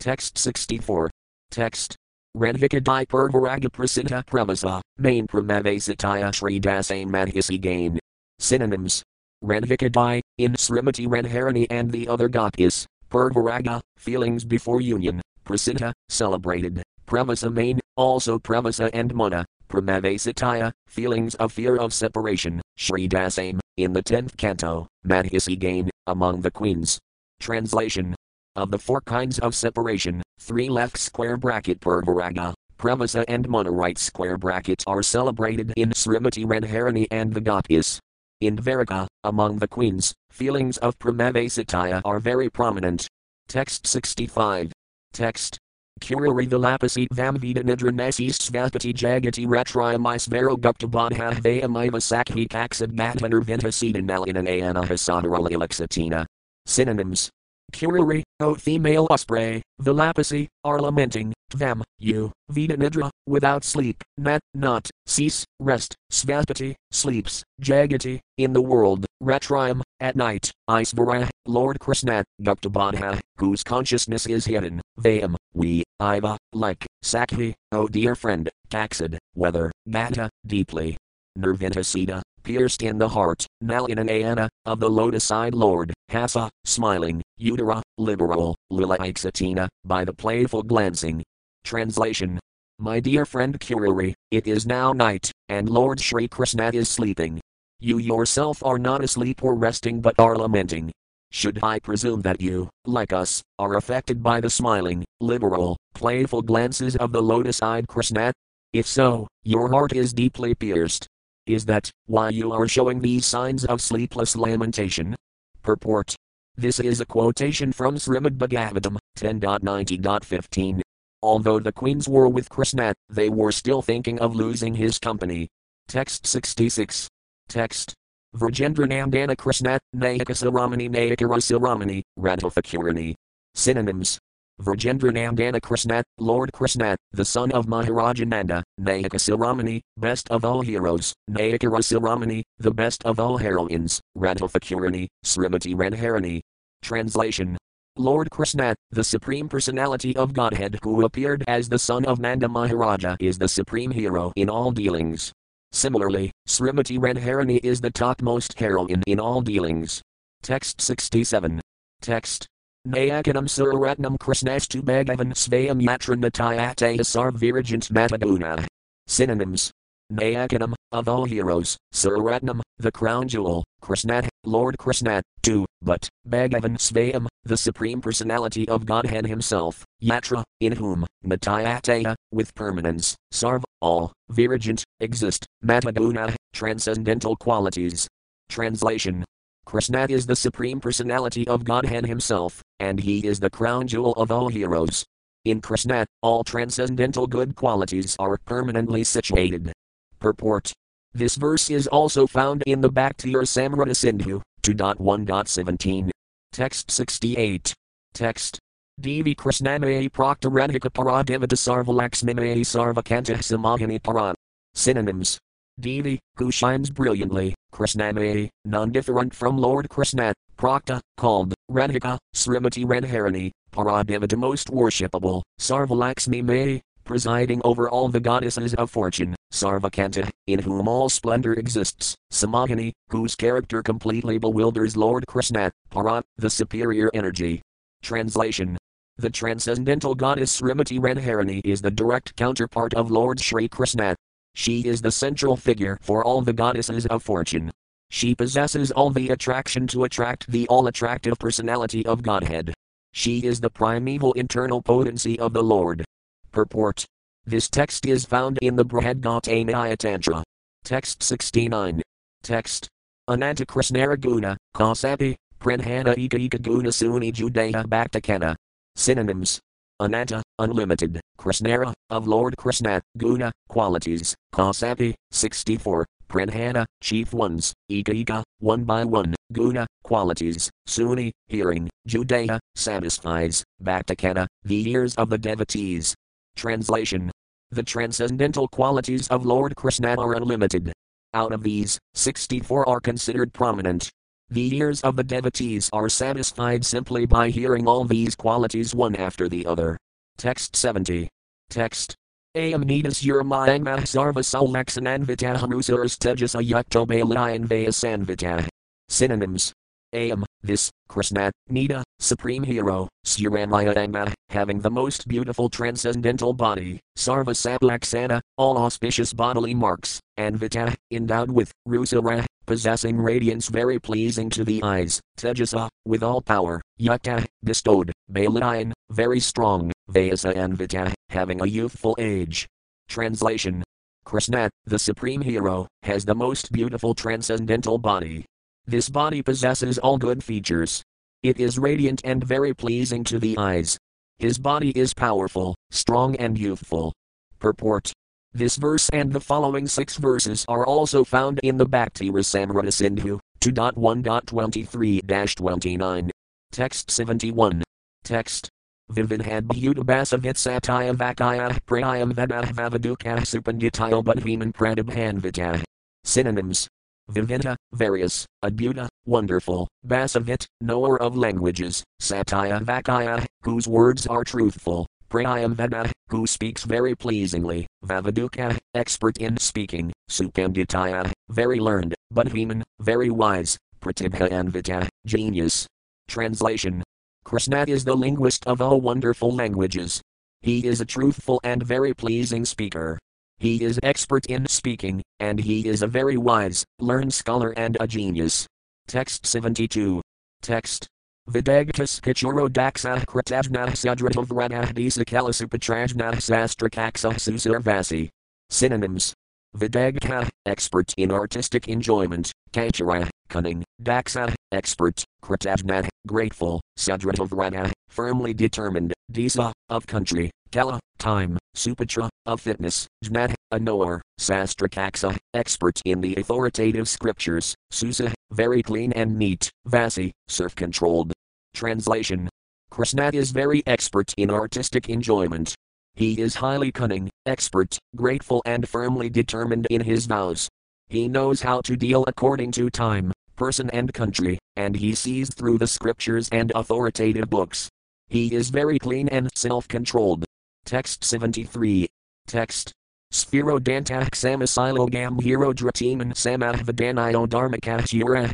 Text 64. Text. Renvikadai Purvaraga Prasiddha Pramasa, main Pramavasataya Shri Dasane Madhisi Gain. Synonyms. Renvikadai, in Srimati Radharani and the other Gopis, Purvaraga, feelings before union, Prasiddha, celebrated, Pramasa main, also Pramasa and Muna, Pramavasataya, feelings of fear of separation, Shri Dasame, in the tenth canto, Madhisi Gain, among the queens. Translation of the four kinds of separation, three left square bracket Purvaraga, Pramasa and Muna right square bracket are celebrated in Srimati Radharani and the Gopis. In Dvaraka, among the queens, feelings of Pramavasataya are very prominent. Text 65. Text. Kurari Vilapasit Vamvida Nidranasi Svapati Jagati Ratrayamisvaro Gupta Bodha Vayamiva Sakhi Kaksad Matvanar Vinhasidan Nalinanayana Hasadarala Ilaksatina. Synonyms Kurari, O female osprey, Vilapasi, are lamenting, Tvam, you, Veda Nidra, without sleep, Nat, not, cease, rest, Svapati, sleeps, Jagati, in the world, Ratrayam, at night, Isvara, Lord Krishna, Guptabodha, whose consciousness is hidden, Vayam, we, Iva, like, Sakhi, O dear friend, Kaksad, weather, Mata, deeply. Nirvintasita, pierced in the heart, Nalinanayana, of the lotus-eyed Lord, Hasa, smiling, Udara, liberal, Lila Ixatina, by the playful glancing. Translation My dear friend Kurari, it is now night, and Lord Sri Krishna is sleeping. You yourself are not asleep or resting but are lamenting. Should I presume that you, like us, are affected by the smiling, liberal, playful glances of the lotus eyed Krishna? If so, your heart is deeply pierced. Is that why you are showing these signs of sleepless lamentation? Purport. This is a quotation from Srimad Bhagavatam 10.90.15. Although the queens were with Krishna, they were still thinking of losing his company. Text 66. Text. Vrajendra Nandana Krishna, Nayaka Saramani Nayaka Rasaramani, Radhafakurani. Synonyms. Vrajendra Nandana Krishna, Lord Krishna, the son of Maharajananda, Nayaka Saramani, best of all heroes, Nayaka Rasaramani, the best of all heroines, Radhafakurani, Srimati Radharani. Translation Lord Krishna, the Supreme Personality of Godhead who appeared as the son of Nanda Maharaja, is the supreme hero in all dealings. Similarly, Srimati Radharani is the topmost heroine in all dealings. Text 67. Text. Nayakanam Suraratnam Krishnastu Bhagavan Svayam Yatra Natayataya Sarvirajant Mataguna. Synonyms. Nayakanam, of all heroes, Suraratnam, the crown jewel, Krishna, Lord Krishna, too, but, Bhagavan Svayam, the Supreme Personality of Godhead Himself, Yatra, in whom, Matayataya, with permanence, Sarv, all, Virajant, exist, Mataguna, transcendental qualities. Translation Krishna is the Supreme Personality of Godhead Himself, and He is the crown jewel of all heroes. In Krishna, all transcendental good qualities are permanently situated. Purport This verse is also found in the Bhakti Rasamrita Sindhu, 2.1.17. Text 68. Text. Devi Krishnamayi Prakta Radhika Paradevata Sarvalaxmimayi Sarvakanta Samahini Paran. Synonyms. Devi, who shines brilliantly, Krishnamayi, non different from Lord Krishna, Prakta, called, Radhika, Srimati Radharani, Paradevata most worshipable, Sarvalakshmi May, presiding over all the goddesses of fortune, Sarvakanta, in whom all splendor exists, Samahini, whose character completely bewilders Lord Krishna, Paran, the superior energy. Translation The transcendental goddess Srimati Radharani is the direct counterpart of Lord Sri Krishna. She is the central figure for all the goddesses of fortune. She possesses all the attraction to attract the all attractive personality of Godhead. She is the primeval internal potency of the Lord. Purport This text is found in the Brihadgatha Tantra. Text 69. Text Ananta Krishnara Guna, Kasapi, Pranhana Ika Ika Guna Suni Judaya Bhaktakana. Synonyms Ananta, unlimited, Krishnara, of Lord Krishna, Guna, qualities, Kasapi, 64, Pranhana, chief ones, Ika, one by one, Guna, qualities, Suni, hearing, Judaya, satisfies, Bhaktakana, the ears of the devotees. Translation The transcendental qualities of Lord Krishna are unlimited. Out of these, 64 are considered prominent. The ears of the devotees are satisfied simply by hearing all these qualities one after the other. Text 70. Text. Ayam nidas yurmayang sarva sulaksananvitah rusars tejasa yukto vayasanvitah. Synonyms. Ayam, this, Krishna, Nida, Supreme Hero, Suramayadanga, having the most beautiful transcendental body, Sarva Sablaksana, all auspicious bodily marks, and Vita, endowed with, Rusara, possessing radiance very pleasing to the eyes, Tejasa, with all power, Yukta, bestowed, Balayan, very strong, Vayasa and Vita, having a youthful age. Translation Krishna, the supreme hero, has the most beautiful transcendental body. This body possesses all good features. It is radiant and very pleasing to the eyes. His body is powerful, strong, and youthful. Purport this verse and the following six verses are also found in the Bhakti Rasamrita Sindhu 2.1.23 29. Text 71. Text. Vividhad Bhudabasavit Satya Vakaya Prayam Vadah Vavadukah Supanditayo Budhiman Pradabhanvitah. Synonyms. Vividha, various, Adbhuta, wonderful, Basavit, knower of languages, Satya Vakaya, whose words are truthful, Prayamvada, who speaks very pleasingly, Vavaduka, expert in speaking, Supanditaya, very learned, Budhiman, very wise, Pratibhayanvita, genius. Translation Krishna is the linguist of all wonderful languages. He is a truthful and very pleasing speaker. He is expert in speaking, and he is a very wise, learned scholar and a genius. Text 72. Text Vidagtas Kichuro Daksa Kratajna Sadratavranah Disakalasupachajna Sastrakaksa Susarvasi. Synonyms. Vidagka, expert in artistic enjoyment, Kachara, cunning, Daksa, expert, Kratajna, grateful, Sadratavrana, firmly determined, Disa, of country, Kala, time, Supatra, of fitness, Jnat, a knower, Sastrakaksa, expert in the authoritative scriptures, Susa, very clean and neat, Vasi, self controlled. Translation Krishna is very expert in artistic enjoyment. He is highly cunning, expert, grateful, and firmly determined in his vows. He knows how to deal according to time, person, and country, and he sees through the scriptures and authoritative books. He is very clean and self controlled. Text 73. Text. Sphero Dantach Samasilogam Hero Dratiman Samahvadanayo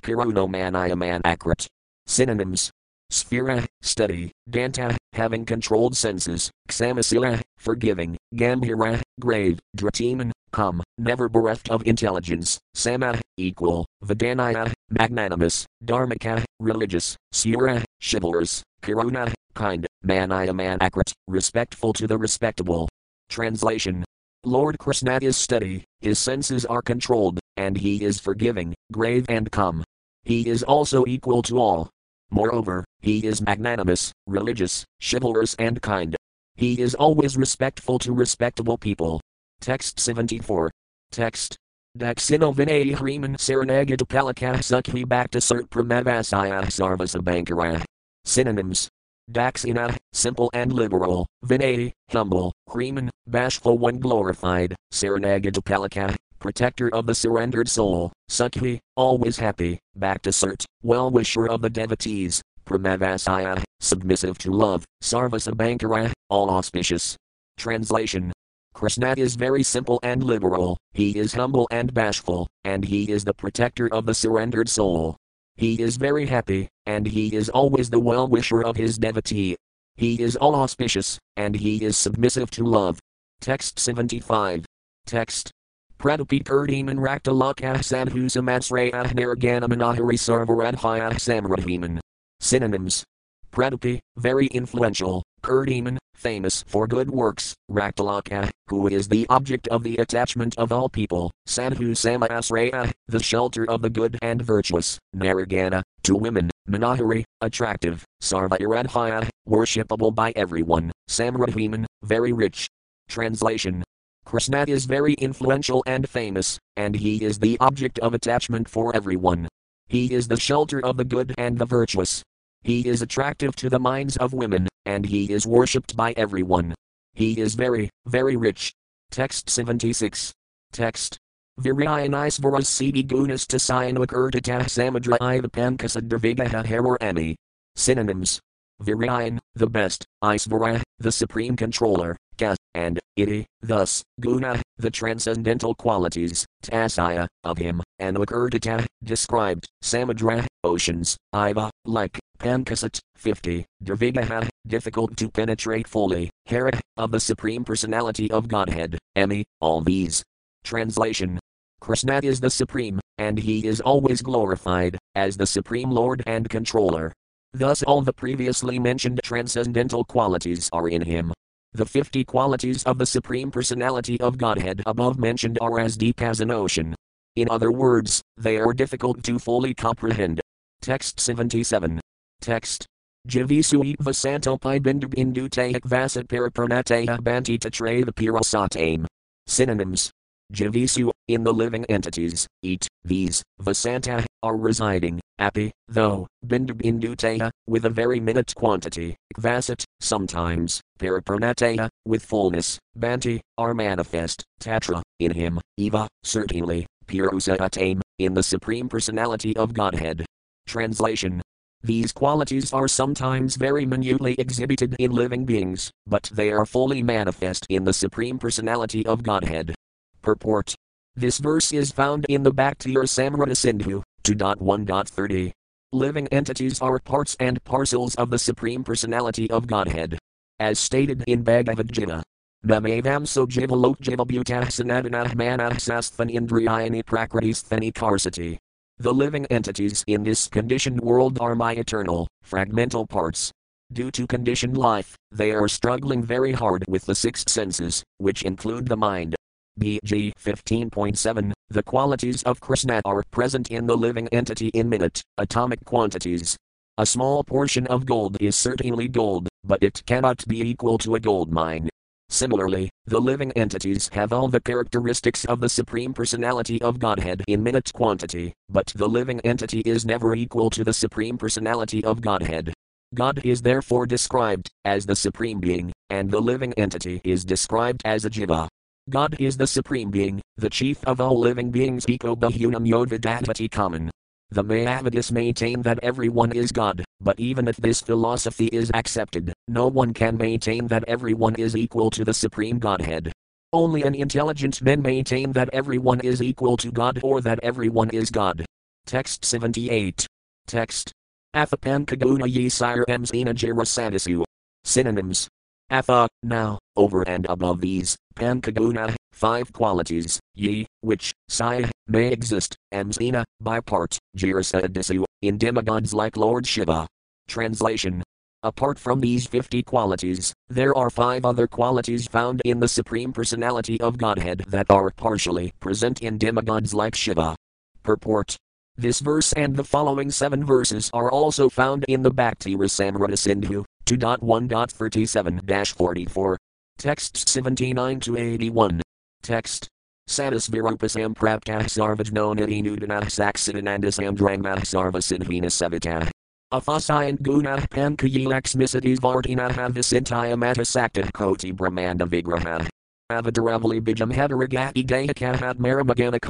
Kiruno Manayaman Akrat. Synonyms. Sphira, study, Danta, having controlled senses, Xamasila, forgiving, Gambhira, grave, Dratiman, come, never bereft of intelligence, Sama, equal, Vadanaya, magnanimous, Dharmaka, religious, Sura, chivalrous, Karuna, kind, Manaya Manakrit, respectful to the respectable. Translation Lord Krishna is steady, his senses are controlled, and he is forgiving, grave, and calm. He is also equal to all, Moreover, he is magnanimous, religious, chivalrous, and kind. He is always respectful to respectable people. Text 74. Text. Daksino vinay hriman saranagad palakah sukhi bhakta surt pramavasaya sarvasabankara. Synonyms. Daksina, simple and liberal, Vinay, humble, Hriman, bashful one glorified, Saranagad palaka, protector of the surrendered soul, Sukhi, always happy, Bhaktasart, well wisher of the devotees, Pramavasaya, submissive to love, Sarvasabankara, all auspicious. Translation Krishna is very simple and liberal, he is humble and bashful, and he is the protector of the surrendered soul. He is very happy, and he is always the well wisher of his devotee. He is all auspicious, and he is submissive to love. Text 75. Text Pradapi Kurdiman Raktalakah Sadhu Samatsrayah Nirganamanahari Sarvaradhyah Samrahiman. Synonyms. Pradapi, very influential, Kurdiman, famous for good works, Raktalaka, eh, who is the object of the attachment of all people, Sadhu Samasraya, the shelter of the good and virtuous, Naragana, to women, Manahari, attractive, Sarvairadhyaya, worshipable by everyone, Samrahiman, very rich. Translation Krishna is very influential and famous, and he is the object of attachment for everyone. He is the shelter of the good and the virtuous. He is attractive to the minds of women, and he is worshipped by everyone. He is very, very rich. Text 76. Text. Viryanisvaras Siddhi Gunas Tasayanakirtata Samudra Iva Pankasadra Vigaha Haror Ami. Synonyms Virayan, the best, Isvara, the supreme controller, Ka, and Iti, thus, Guna, the transcendental qualities, Tasaya, of him, and Lakirtata, described, Samudra, oceans, Iva, like, Pankasat, 50, Dravigaha, difficult to penetrate fully, Hera, of the Supreme Personality of Godhead, Emi, all these. Translation Krishna is the Supreme, and he is always glorified, as the Supreme Lord and Controller. Thus, all the previously mentioned transcendental qualities are in him. The 50 qualities of the Supreme Personality of Godhead above mentioned are as deep as an ocean. In other words, they are difficult to fully comprehend. Text 77. Text. Javisu vasantopi bindu bindu tehik vasat parapurnateha banti tatre the pirasatame. Synonyms. Javisu, in the living entities, eat, these, Vasanta, are residing, api, though, Bindu with a very minute quantity, Vasat, sometimes, Parapurnateya, with fullness, Banti, are manifest, Tatra, in him, Eva, certainly, Purusa Atame, in the Supreme Personality of Godhead. Translation these qualities are sometimes very minutely exhibited in living beings, but they are fully manifest in the Supreme Personality of Godhead. Purport. This verse is found in the Bhakti Rasamrita Sindhu, 2.1.30. Living entities are parts and parcels of the Supreme Personality of Godhead. As stated in Bhagavad Gita. Namavam so jivalok jivabhutah sanadanah manah sasthan indriyani prakritisthani karsati. The living entities in this conditioned world are my eternal, fragmental parts. Due to conditioned life, they are struggling very hard with the six senses, which include the mind, BG 15.7 The qualities of Krishna are present in the living entity in minute, atomic quantities. A small portion of gold is certainly gold, but it cannot be equal to a gold mine. Similarly, the living entities have all the characteristics of the Supreme Personality of Godhead in minute quantity, but the living entity is never equal to the Supreme Personality of Godhead. God is therefore described as the Supreme Being, and the living entity is described as a jiva. God is the Supreme Being, the chief of all living beings. Eko Bahunam Yodvidatati common. The Mayavadis maintain that everyone is God, but even if this philosophy is accepted, no one can maintain that everyone is equal to the Supreme Godhead. Only an intelligent men maintain that everyone is equal to God or that everyone is God. Text 78. Text. Athapan Kaguna Yesire Emsina Jirasadisu. Synonyms. Atha, now, over and above these, Pankaguna, five qualities, ye, which, Saya, may exist, Amsina, by part, Jirasadisu, in demigods like Lord Shiva. Translation Apart from these 50 qualities, there are five other qualities found in the Supreme Personality of Godhead that are partially present in demigods like Shiva. Purport This verse and the following seven verses are also found in the Bhakti Rasamrita Sindhu, 2.1.37 44. Text 79 to 81. Text. Satis praptah sarvajnona inudanah saksidanandasam drangmah sarvasidhina savitah. Afasayan gunah pankayilaks vartina havisintaya matasakta koti brahmanda vigraha. Avadaravali bijam hadaragati dayakahat maramagana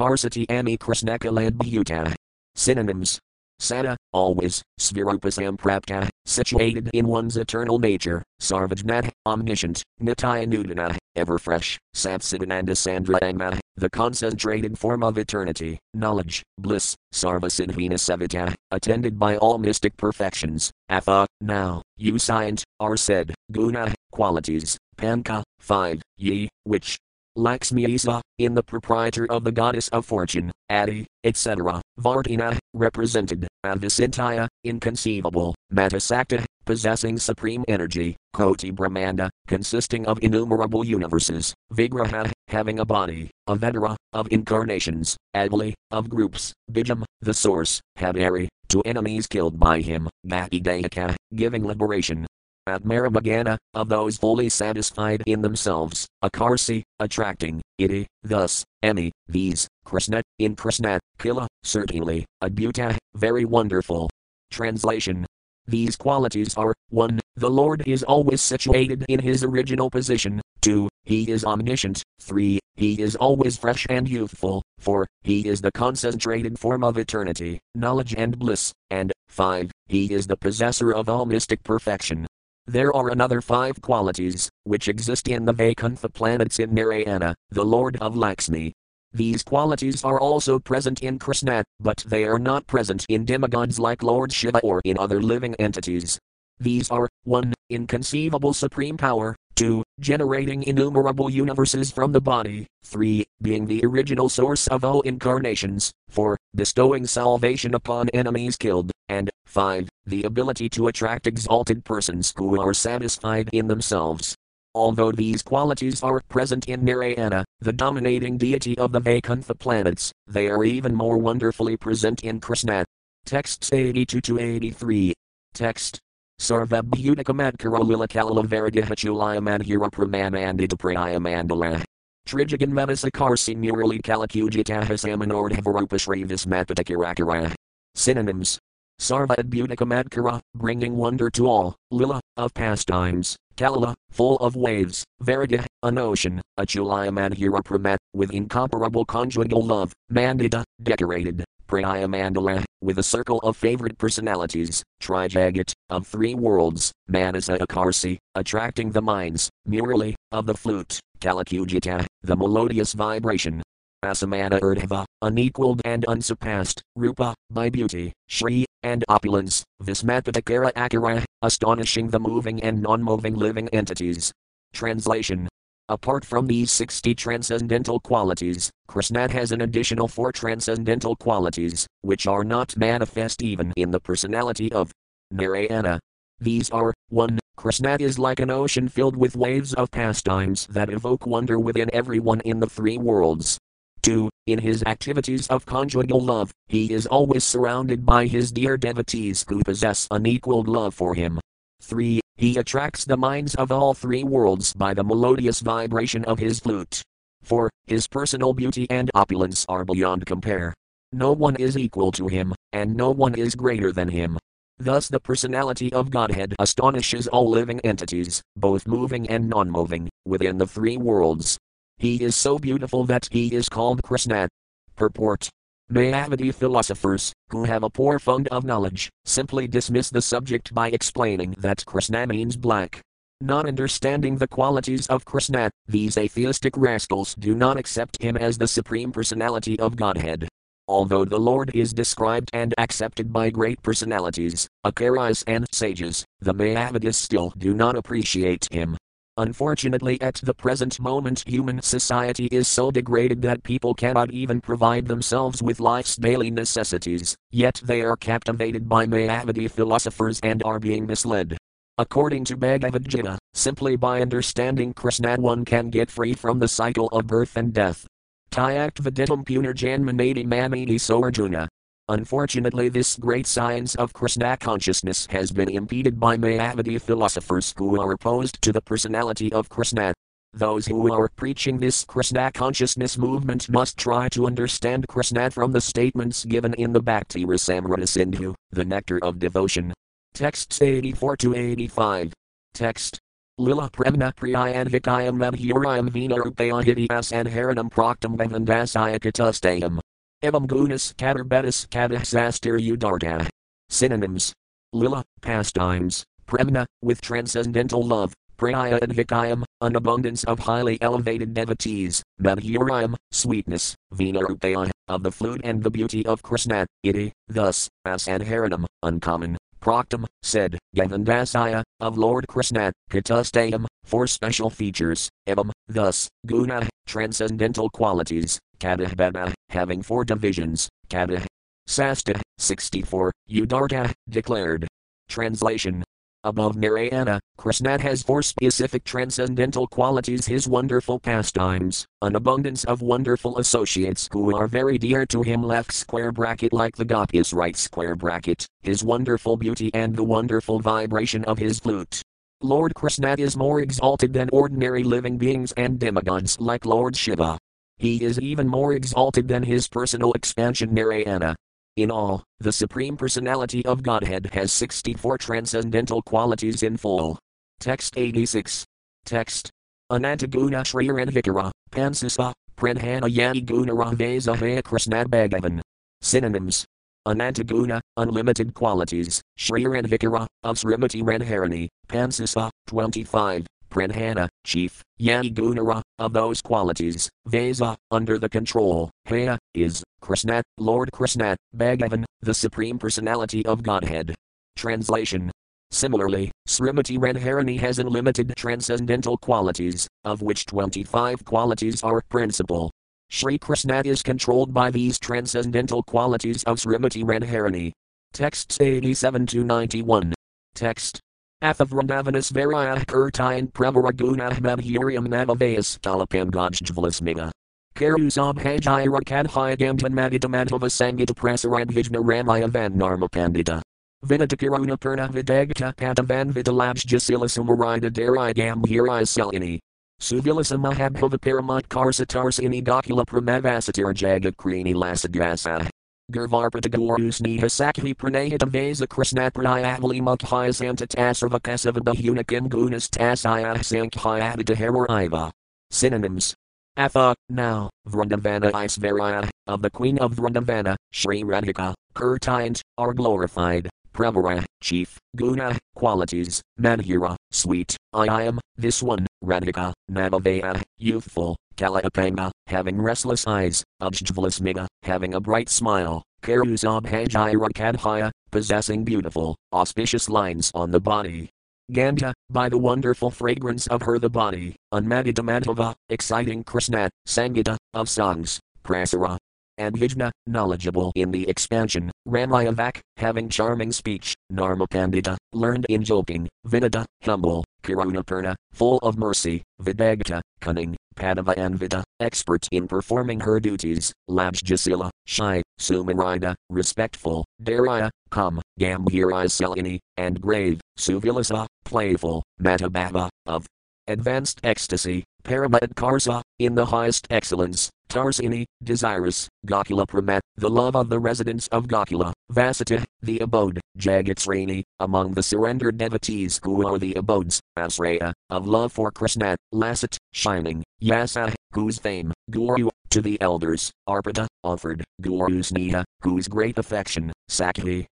ami krishnaka bhuta. Synonyms Sada, always, Svirupasam Prapta, situated in one's eternal nature, Sarvajnat, omniscient, Nitya Nityanudana, ever fresh, Satsidananda Sandrangma, the concentrated form of eternity, knowledge, bliss, Sarvasidhina Savita, attended by all mystic perfections, Atha, now, you signed, are said, Guna, qualities, Panka, five, ye, which, Lakshmi Isa, in the proprietor of the goddess of fortune, Adi, etc., Vartina, represented, Avisintaya, inconceivable, Matasakta, possessing supreme energy, Koti Brahmanda, consisting of innumerable universes, Vigraha, having a body, Avedara, of incarnations, Adli, of groups, Bijam, the source, Hadari, to enemies killed by him, Mahidayaka, giving liberation, Atmaramagana, of those fully satisfied in themselves, Akarsi, attracting, iti, thus, Emi, these, Krishna, in Krishna, Kila, certainly, Adbhuta, very wonderful. Translation These qualities are 1. The Lord is always situated in his original position, 2. he is omniscient. 3. He is always fresh and youthful. 4. He is the concentrated form of eternity, knowledge and bliss. And 5. He is the possessor of all mystic perfection. There are another five qualities, which exist in the Vaikuntha planets in Narayana, the Lord of Lakshmi. These qualities are also present in Krishna, but they are not present in demigods like Lord Shiva or in other living entities. These are 1. Inconceivable supreme power, 2. Generating innumerable universes from the body, 3. Being the original source of all incarnations, 4. Bestowing salvation upon enemies killed, and 5. The ability to attract exalted persons who are satisfied in themselves. Although these qualities are present in Narayana, the dominating deity of the Vaikuntha planets, they are even more wonderfully present in Krishna. Texts 82 to 83. Text Sarvabhutakamatkara Kalala Varadihachulaya Madhira Pramanandita Praya Mandala. Trijagan Manasakarsi Murali Kalakujitahasamanordhavarupashravis Mapatakirakara. Synonyms. Sarva Adbhutakamadkara, bringing wonder to all, Lila, of pastimes, Kalala, full of waves, Varadih, an ocean, Achulaya Madhira Pramat, with incomparable conjugal love, Mandita, decorated, Praya Mandala, with a circle of favorite personalities, Trijagat, of three worlds, Manasa Akarsi, attracting the minds, Murali, of the flute, Kalakujita, the melodious vibration. Asamana Urdhava, unequaled and unsurpassed, Rupa, by beauty, Shri, and opulence, Vismapatakara Akara, astonishing the moving and non moving living entities. Translation Apart from these 60 transcendental qualities, Krishna has an additional four transcendental qualities, which are not manifest even in the personality of Narayana. These are 1. Krishna is like an ocean filled with waves of pastimes that evoke wonder within everyone in the three worlds. 2. In his activities of conjugal love, he is always surrounded by his dear devotees who possess unequaled love for him. 3. He attracts the minds of all three worlds by the melodious vibration of his flute. For, His personal beauty and opulence are beyond compare. No one is equal to him, and no one is greater than him. Thus, the personality of Godhead astonishes all living entities, both moving and non moving, within the three worlds. He is so beautiful that he is called Krishna. Purport Mayavadi philosophers, who have a poor fund of knowledge, simply dismiss the subject by explaining that Krishna means black. Not understanding the qualities of Krishna, these atheistic rascals do not accept him as the Supreme Personality of Godhead. Although the Lord is described and accepted by great personalities, Acharyas and sages, the Mayavadis still do not appreciate him. Unfortunately, at the present moment, human society is so degraded that people cannot even provide themselves with life's daily necessities, yet they are captivated by Mayavadi philosophers and are being misled. According to Bhagavad Gita, simply by understanding Krishna one can get free from the cycle of birth and death. Tyact viditam punarjanmanati mamiti so Arjuna. Unfortunately, this great science of Krishna consciousness has been impeded by Mayavadi philosophers who are opposed to the personality of Krishna. Those who are preaching this Krishna consciousness movement must try to understand Krishna from the statements given in the Bhakti Rasamrita Sindhu, the nectar of devotion. Texts 84 to 85. Text. Lila Premna Priyan Vikayam Madhurayam Vina Rupayahidiyas and Haranam Proktam. Evam gunas katarbetis katahsastir udarta. Synonyms. Lila, pastimes, premna, with transcendental love, praya advikayam, an abundance of highly elevated devotees, madhurayam, sweetness, vinarupaya, of the flute and the beauty of Krishna, iti, thus, as asadharanam, uncommon, Proktam, said, Gavandasaya, of Lord Krishna, Katustayam, for special features, evam, thus, guna, transcendental qualities, Kadahbana, having four divisions, Kadah. Sasta, 64, Udarta, declared. Translation Above Narayana, Krishna has four specific transcendental qualities his wonderful pastimes, an abundance of wonderful associates who are very dear to him left square bracket like the gopis right square bracket, his wonderful beauty and the wonderful vibration of his flute. Lord Krishna is more exalted than ordinary living beings and demigods like Lord Shiva. He is even more exalted than his personal expansion Narayana. In all, the Supreme Personality of Godhead has 64 transcendental qualities in full. Text 86. Text. Anantaguna Shri Radvikara, Pansisa, Pradhana Yani Krishnad Bhagavan. Synonyms. Anantaguna, unlimited qualities, Radvikara, of Srimati Radharani, Pansisa, 25. Pradhana, chief, Yani Gunara, of those qualities, Vesa, under the control, Haya, is, Krishna, Lord Krishna, Bhagavan, the Supreme Personality of Godhead. Translation Similarly, Srimati Radharani has unlimited transcendental qualities, of which 25 qualities are principal. Sri Krishna is controlled by these transcendental qualities of Srimati Radharani. Texts 87 to 91. Text. Atha Vrindavanas Varayah Kirtayan Pravaraguna Madhuriam Navavayas Talapam Gajjvalasmiga. Karusab Hajira Kadhaya Gamtan Madhita Madhava Sangita Prasarad Vijna Ramaya Van Narma Pandita. Purna Vidagta Patavan Vitalabja Silasumurida Dari Gambhiri Selini. Suvilasa Mahabhava Paramat Jagakrini Lasadgasa. Gurvarpataguru Sneha Sakhi Pranahita Vesa Krishnapranaya Avali Mukhaya Santatasarva Kasava Bahunikim Gunas Tasaya Sankhya Iva. Synonyms. Atha, now, Vrindavana Isvaraya, of the Queen of Vrindavana, Sri Radhika, Kirtayant, are glorified. Pravara, chief, Guna, qualities, Madhura, sweet, I am, this one, Radhika, Navavaya, youthful, Kalapanga, having restless eyes, Ujjvalasmiga, having a bright smile, Karusabhajira Kadhaya, possessing beautiful, auspicious lines on the body. Gandha, by the wonderful fragrance of her the body, Unmadita Madhava, exciting Krishna, Sangita, of songs, Prasara, and Vijna, knowledgeable in the expansion, Ramayavak, having charming speech, Narmapandita, learned in joking, Vinada, humble, Karunapurna, full of mercy, Vidagta, cunning, Padava and Vita, expert in performing her duties, Labjasila, shy, Sumarida, respectful, Darya, come, Gambhiri and grave, Suvilasa, playful, Matabhava, of advanced ecstasy, Paramad Karsa, in the highest excellence, Tarsini, desirous, Gokula Pramat, the love of the residents of Gokula, Vasita, the abode, Jagatsrani, among the surrendered devotees who are the abodes, Asraya, of love for Krishna, Lasat, shining, Yasa, whose fame, Guru, to the elders, Arpita, offered, Guru Sneha, whose great affection, Sakhi,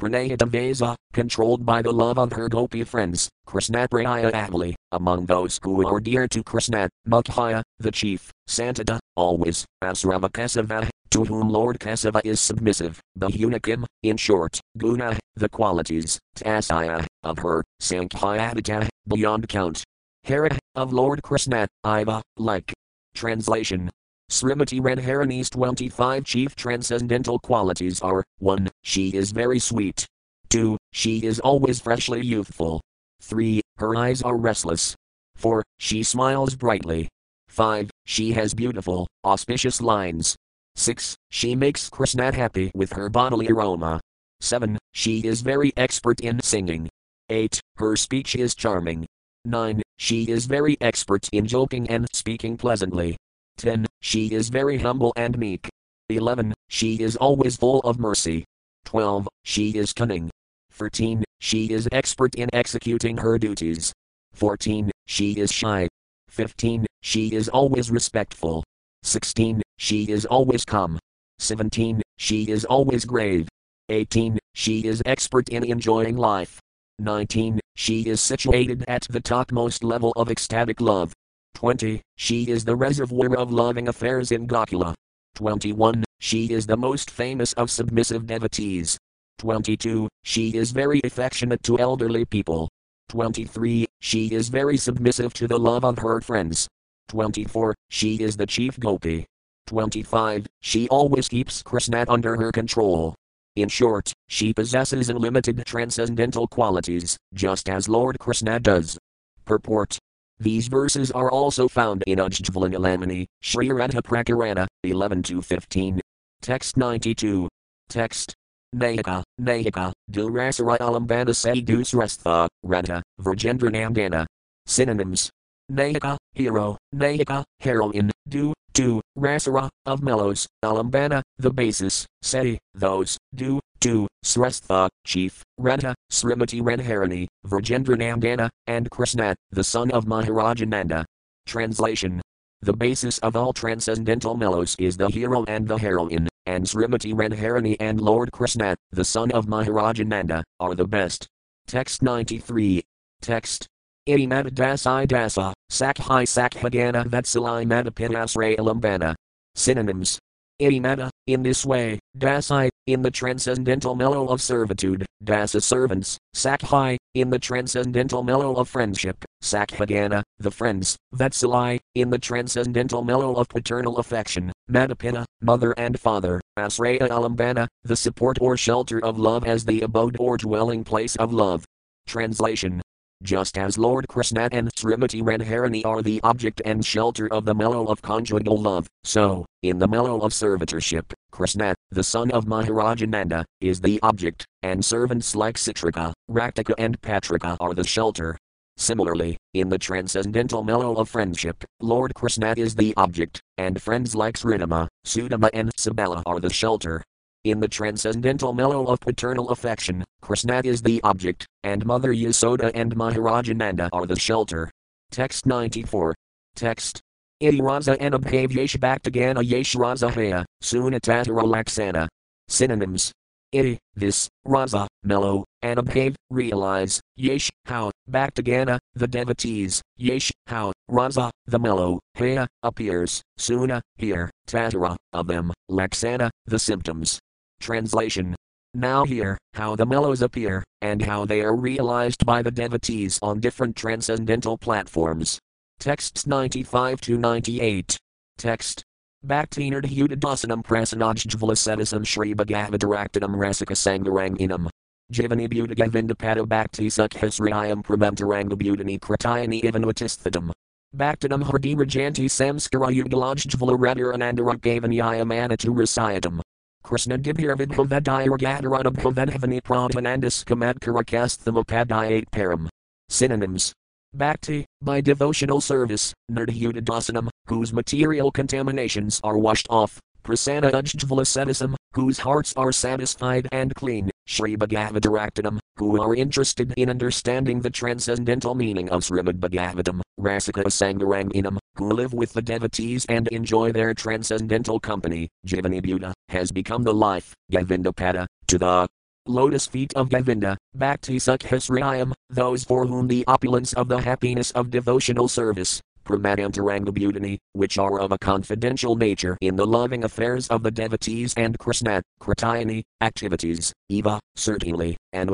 Pranayadavesa, controlled by the love of her gopi friends, Krishna Praya Avali, among those who are dear to Krishna, Mukhaya, the chief, Santata, always, Asrava Kasava, to whom Lord Kesava is submissive, Bahunikim, in short, Guna, the qualities, Tasaya, of her, Sankhya beyond count. Hera, of Lord Krishna, Iva, like. Translation Srimati Radharani's 25 chief transcendental qualities are 1. She is very sweet. 2. She is always freshly youthful. 3. Her eyes are restless. 4. She smiles brightly. 5. She has beautiful, auspicious lines. 6. She makes Krishna happy with her bodily aroma. 7. She is very expert in singing. 8. Her speech is charming. 9. She is very expert in joking and speaking pleasantly. 10. She is very humble and meek. 11. She is always full of mercy. 12. She is cunning. 13. She is expert in executing her duties. 14. She is shy. 15. She is always respectful. 16. She is always calm. 17. She is always grave. 18. She is expert in enjoying life. 19. She is situated at the topmost level of ecstatic love. 20. She is the reservoir of loving affairs in Gokula. 21. She is the most famous of submissive devotees. 22. She is very affectionate to elderly people. 23. She is very submissive to the love of her friends. 24. She is the chief gopi. 25. She always keeps Krishna under her control. In short, she possesses unlimited transcendental qualities, just as Lord Krishna does. Purport these verses are also found in Ujjvala Sri Radha Prakarana, 11 15. Text 92. Text. Nayaka, Nayaka, Dulrasara Alambana Se Dusrastha, Radha, Vrajendra Nandana. Synonyms. Nayaka, hero, Nayaka, heroine, Du, Du, Rasara, of mellows, Alambana, the basis, Se, those, Du, Du, Srestha, chief, Radha, Srimati Radharani, Vrajendra Nandana, and Krishna, the son of Maharajananda. Translation The basis of all transcendental mellows is the hero and the heroine, and Srimati Radharani and Lord Krishna, the son of Maharajananda, are the best. Text 93. Text. Iti Madadasai Dasa, Sakhai Sakhagana Vatsalai Madapidasray Alambana. Synonyms. Idimata, in this way, dasai, in the transcendental mellow of servitude, dasa servants, sakhai, in the transcendental mellow of friendship, sakhagana, the friends, vatsalai, in the transcendental mellow of paternal affection, madapita, mother and father, asraya alambana, the support or shelter of love as the abode or dwelling place of love. Translation just as Lord Krishna and Srimati Radharani are the object and shelter of the mellow of conjugal love, so, in the mellow of servitorship, Krishna, the son of Maharajananda, is the object, and servants like Citrika, Raktika, and Patrika are the shelter. Similarly, in the transcendental mellow of friendship, Lord Krishna is the object, and friends like Sridhama, Sudama, and Sabala are the shelter. In the transcendental mellow of paternal affection, Krishna is the object, and Mother Yasoda and Maharajananda are the shelter. Text 94. Text. Iti raza anabhav yesh bhaktagana yesh razahaya, sunatatara laksana. Synonyms. Iti, this, raza, mellow, anabhav, realize, yesh, how, bhaktagana, the devotees, yesh, how, raza, the mellow, haya, appears, suna, here, tatara, of them, laksana, the symptoms. Translation Now hear how the mellows appear, and how they are realized by the devotees on different transcendental platforms. Texts 95 to 98. Text. Bhaktinard Hudadasanam Prasanajjvalasedasam Shri Bhagavadaraktanam Rasika Sangaranginam. Jivani Bhutagavindapada Bhakti Sukhasriyam Pramamtarangabhutani Kratayani Ivanvatisthatam. Bhaktanam Hardirajanti Samskara Yugalajjvala Radiranandarakavanyayam Anatu Rasayatam. Krishna Dibhirvidhovadayargadharanabhovedhavani Pradhanandis Kamadkarakasthamapadayate Param. Synonyms. Bhakti, by devotional service, Nardhyudasanam, whose material contaminations are washed off, Prasanna Ujjvala whose hearts are satisfied and clean, Sri Bhagavadaraktanam, who are interested in understanding the transcendental meaning of Srimad Bhagavatam, Rasika Sangaranginam, who live with the devotees and enjoy their transcendental company, Jivanibhuta, has become the life, Govindapada, to the lotus feet of Govinda, Bhakti Sukhasriyam, those for whom the opulence of the happiness of devotional service, Pramadamtarangabhutani, which are of a confidential nature in the loving affairs of the devotees and Krishna, Kratayani, activities, Eva, certainly, and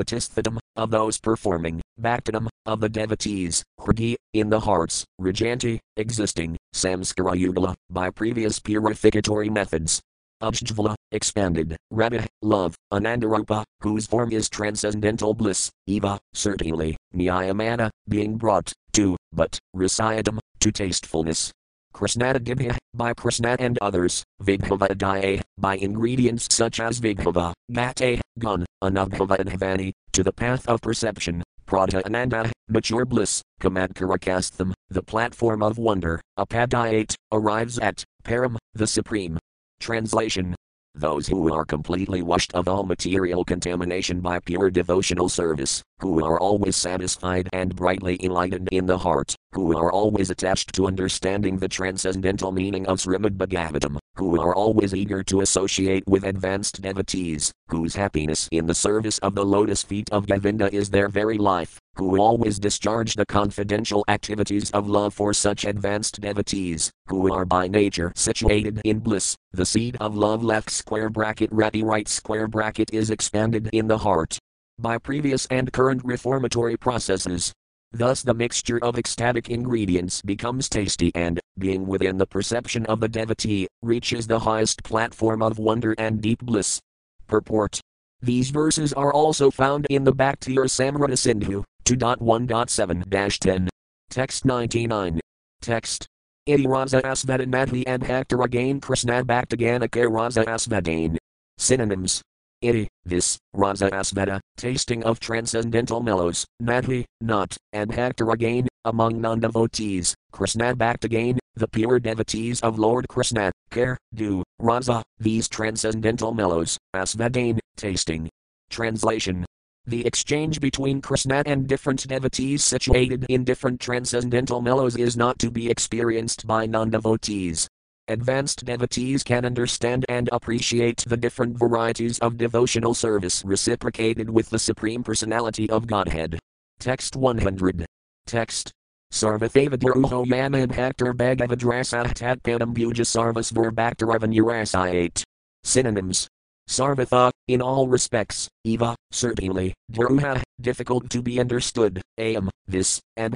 of those performing, Bhaktanam, of the devotees, Hridi, in the hearts, Rajanti, existing, Samskara by previous purificatory methods, Ujjvala, expanded, Radha, love, Anandarupa, whose form is transcendental bliss, Eva, certainly, Nyayamana, being brought, to, but, Rasayadam, to tastefulness. Krishnadadibhya, by Krishna and others, Vighavadaye, by ingredients such as Vighava, Gate, Gun, Anubhavadhavani, to the path of perception, Pradha Ananda, mature bliss, Kamadkarakastham, the platform of wonder, Apadayate, arrives at, Param, the supreme. Translation those who are completely washed of all material contamination by pure devotional service, who are always satisfied and brightly enlightened in the heart, who are always attached to understanding the transcendental meaning of Srimad Bhagavatam, who are always eager to associate with advanced devotees, whose happiness in the service of the lotus feet of Govinda is their very life, who always discharge the confidential activities of love for such advanced devotees, who are by nature situated in bliss. The seed of love left square bracket ready right square bracket is expanded in the heart by previous and current reformatory processes. Thus, the mixture of ecstatic ingredients becomes tasty and, being within the perception of the devotee, reaches the highest platform of wonder and deep bliss. Purport These verses are also found in the Bhakti Rasamrita Sindhu, 2.1.7 10. Text 99. Text. Iti Raza Asvadan Madhi and Hector again Krishna Bhaktaganaka Raza Asvadane. Synonyms. Iti, this, Raza Asvada, tasting of transcendental mellows, Madhi, not, and Hector again, among non devotees, Krishna Bhaktagan, the pure devotees of Lord Krishna, care, do, Raza, these transcendental mellows, Asvadane, tasting. Translation The exchange between Krishna and different devotees situated in different transcendental mellows is not to be experienced by non devotees. Advanced devotees can understand and appreciate the different varieties of devotional service reciprocated with the Supreme Personality of Godhead. Text 100. Text. Sarvathavaduruho yamad hector bhagavadrasah tatpanam bhuja sarvasvar bhaktaravanyarasayate. Synonyms Sarvatha, in all respects, Eva, certainly, Druha, difficult to be understood, Am, this, and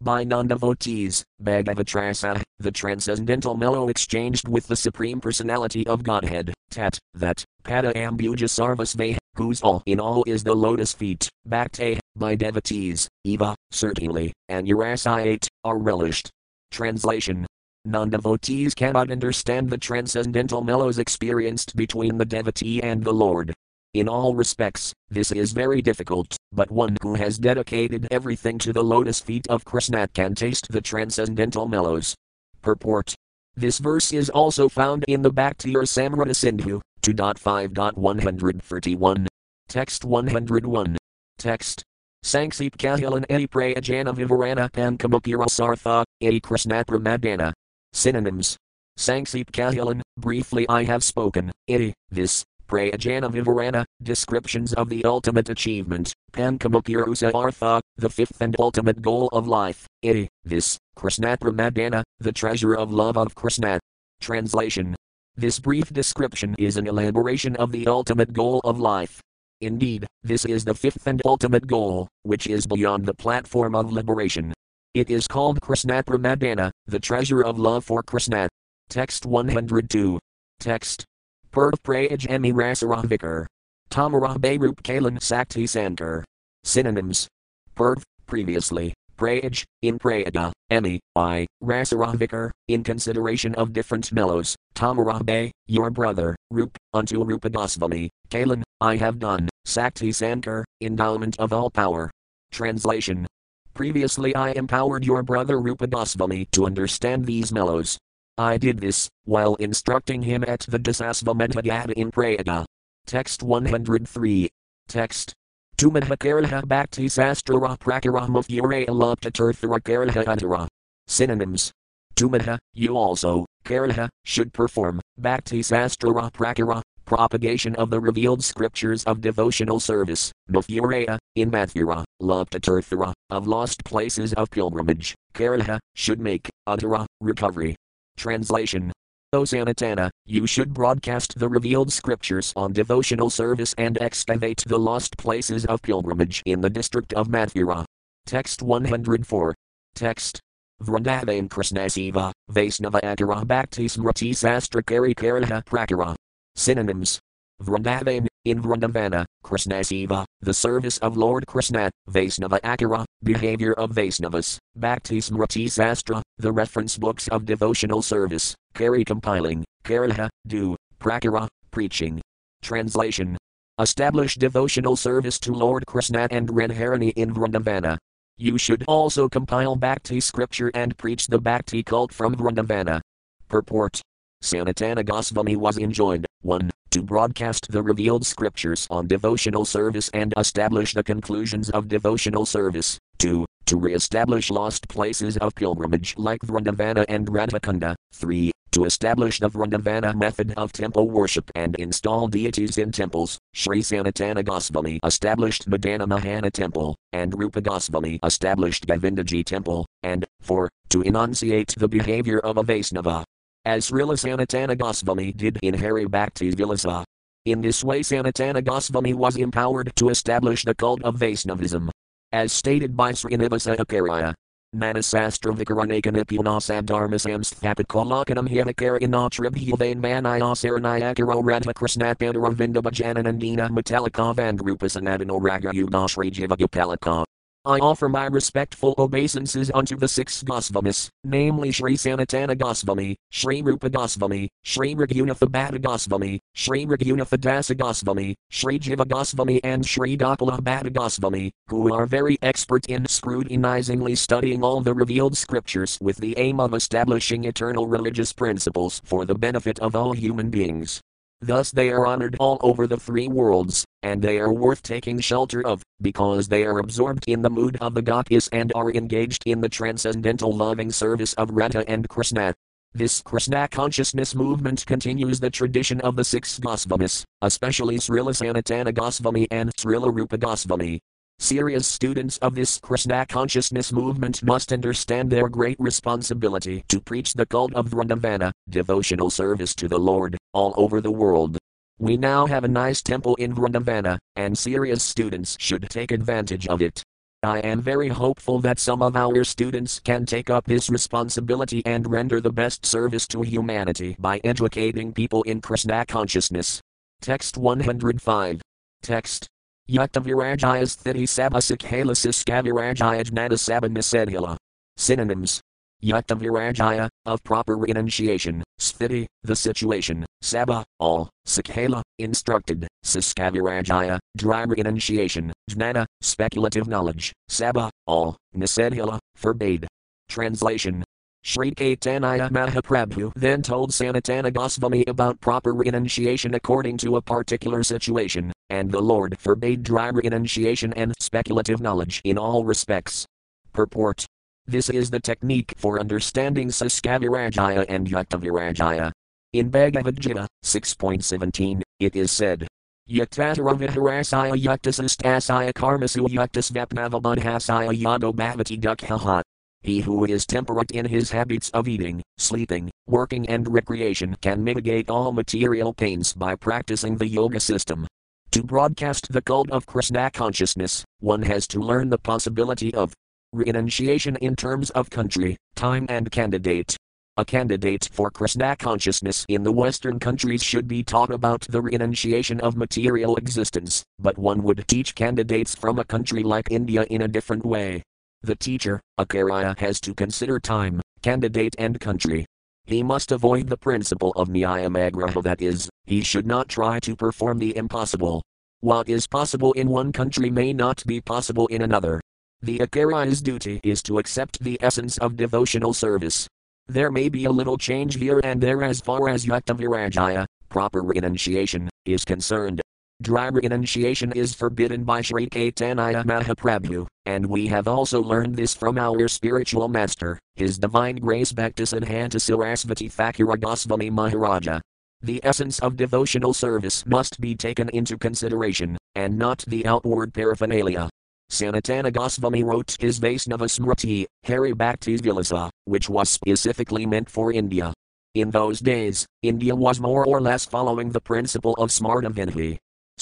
by non devotees, Bhagavatrasa, the transcendental mellow exchanged with the Supreme Personality of Godhead, Tat, that, Pada Ambuja Sarvasve, whose all in all is the lotus feet, Bhakte, by devotees, Eva, certainly, and Urasayate, are relished. Translation Non devotees cannot understand the transcendental mellows experienced between the devotee and the Lord. In all respects, this is very difficult, but one who has dedicated everything to the lotus feet of Krishna can taste the transcendental mellows. Purport This verse is also found in the Bhakti Rasamrita Sindhu, 2.5.131. Text 101. Text Sanksip Kahilan Edi Prayajana Vivarana Pankamukira Sartha, Edi Krishna Pramadana. Synonyms. Sanksip Kahilan, briefly I have spoken, iti, this, Prayajana Vivarana, descriptions of the ultimate achievement, Pankamukirusa Artha, the fifth and ultimate goal of life, iti, this, Krishna Pramadana, the treasure of love of Krishna. Translation. This brief description is an elaboration of the ultimate goal of life. Indeed, this is the fifth and ultimate goal, which is beyond the platform of liberation. It is called Krishna Pramadana, the treasure of love for Krishna. Text 102. Text. Purv Prayaj Emi Rasaravikar. Tamara Berup Kalan Sakti Sankar. Synonyms. Purv, previously. Prayaj, in Prayaga, Emi, I, Rasaravikar, in consideration of different mellows, Tamarabe, your brother, Rup, unto Rupadasvami, Kalan, I have done, Sakti Sankar, endowment of all power. Translation Previously, I empowered your brother Rupa Rupadasvami to understand these mellows. I did this while instructing him at the Dasasvamedha-ghata in Prayaga. Text 103. Text. Tumadhakaraha Bhakti Sastrara Prakaramathura Alaptatirthara Uttara. Synonyms. Tumadha, you also, Karaha, should perform, Bhakti Sastrara Prakara, propagation of the revealed scriptures of devotional service, Mathuraya, in Mathura, Laptatirthara, of lost places of pilgrimage, Karaha, should make, Uttara, recovery. Translation O Sanatana, you should broadcast the revealed scriptures on devotional service and excavate the lost places of pilgrimage in the district of Mathura. Text 104. Text. Vrindavan Krishnasiva, Vaisnava Akara Bhakti Smriti Sastrakari Karaha Prakara. Synonyms. Vrindavan, in Vrindavana, Krishna Siva, the service of Lord Krishna, Vaisnava Akara, behavior of Vaisnavas, Bhakti Smriti Sastra, the reference books of devotional service, Kari compiling, Karaha, do, Prakara, preaching. Translation. Establish devotional service to Lord Krishna and Radharani in Vrindavana. You should also compile Bhakti scripture and preach the Bhakti cult from Vrindavana. Purport Sanatana Goswami was enjoined 1. To broadcast the revealed scriptures on devotional service and establish the conclusions of devotional service. 2. To re-establish lost places of pilgrimage like Vrindavana and Radhakunda. 3. To establish the Vrindavana method of temple worship and install deities in temples, Sri Sanatana Goswami established Madana Mohana temple, and Rupa Goswami established Govindaji temple, and 4. To enunciate the behavior of a Vaisnava, as Srila Sanatana Goswami did in Hari Bhakti Vilasa. In this way, Sanatana Goswami was empowered to establish the cult of Vaishnavism. As stated by Srinivasa Acharya. Manasastra Vikaranakanipunasabdharmasam Sthapikalakanam Hyamakarayanathribhyavain Manayasarnayakaro Radhakrishnapandara Vindabhajananandina Matalikov and Rupasanadano Raga Yugashri Jivagapalika. I offer my respectful obeisances unto the six Gosvamis, namely Sri Sanatana Gosvami, Sri Rupa Gosvami, Sri Raghunatha Bhatta Gosvami, Sri Raghunatha Dasa Gosvami, Sri Jiva Gosvami and Sri Gopala Bhatta Gosvami, who are very expert in scrutinizingly studying all the revealed scriptures with the aim of establishing eternal religious principles for the benefit of all human beings. Thus they are honored all over the three worlds, and they are worth taking shelter of, because they are absorbed in the mood of the goddess and are engaged in the transcendental loving service of Radha and Krishna. This Krishna consciousness movement continues the tradition of the six Gosvamis, especially Srila Sanatana and Srila Rupa Gosvami. Serious students of this Krishna consciousness movement must understand their great responsibility to preach the cult of Vrindavana, devotional service to the Lord, all over the world. We now have a nice temple in Vrindavana, and serious students should take advantage of it. I am very hopeful that some of our students can take up this responsibility and render the best service to humanity by educating people in Krishna consciousness. Text 105. Text. Yukta Virajaya Sthiti Sabhasakhala Siskavirajaya Jnana Sabha Synonyms. Yukta Virajaya, of proper renunciation, Sthiti, the situation, Sabha, all, Sakhala, instructed, Siskavirajaya, dry renunciation, Jnana, speculative knowledge, Sabha, all, Nisedhila, forbade. Translation. Sri Caitanya Mahaprabhu then told Sanatana Goswami about proper renunciation according to a particular situation, and the Lord forbade dry renunciation and speculative knowledge in all respects. Purport This is the technique for understanding Saskavirajaya and Yuktavirajaya. In Bhagavad Gita 6.17, it is said, Yuktasaravihirasaya yuktasastasaya karmasu yuktasvapnavabudhasaya yado bhavati dukhaha. He who is temperate in his habits of eating, sleeping, working, and recreation can mitigate all material pains by practicing the yoga system. To broadcast the cult of Krishna consciousness, one has to learn the possibility of renunciation in terms of country, time, and candidate. A candidate for Krishna consciousness in the Western countries should be taught about the renunciation of material existence, but one would teach candidates from a country like India in a different way. The teacher, Acharya, has to consider time, candidate, and country. He must avoid the principle of Niyamagraha that is, he should not try to perform the impossible. What is possible in one country may not be possible in another. The Acharya's duty is to accept the essence of devotional service. There may be a little change here and there as far as Yukta Virajaya, proper renunciation, is concerned. Dry renunciation is forbidden by Sri Caitanya Mahaprabhu, and we have also learned this from our spiritual master, His Divine Grace Bhaktisiddhanta Sarasvati Thakura Goswami Maharaja. The essence of devotional service must be taken into consideration, and not the outward paraphernalia. Sanatana Goswami wrote his Vaisnava Smriti, Hari Bhaktis Vilasa, which was specifically meant for India. In those days, India was more or less following the principle of Smarta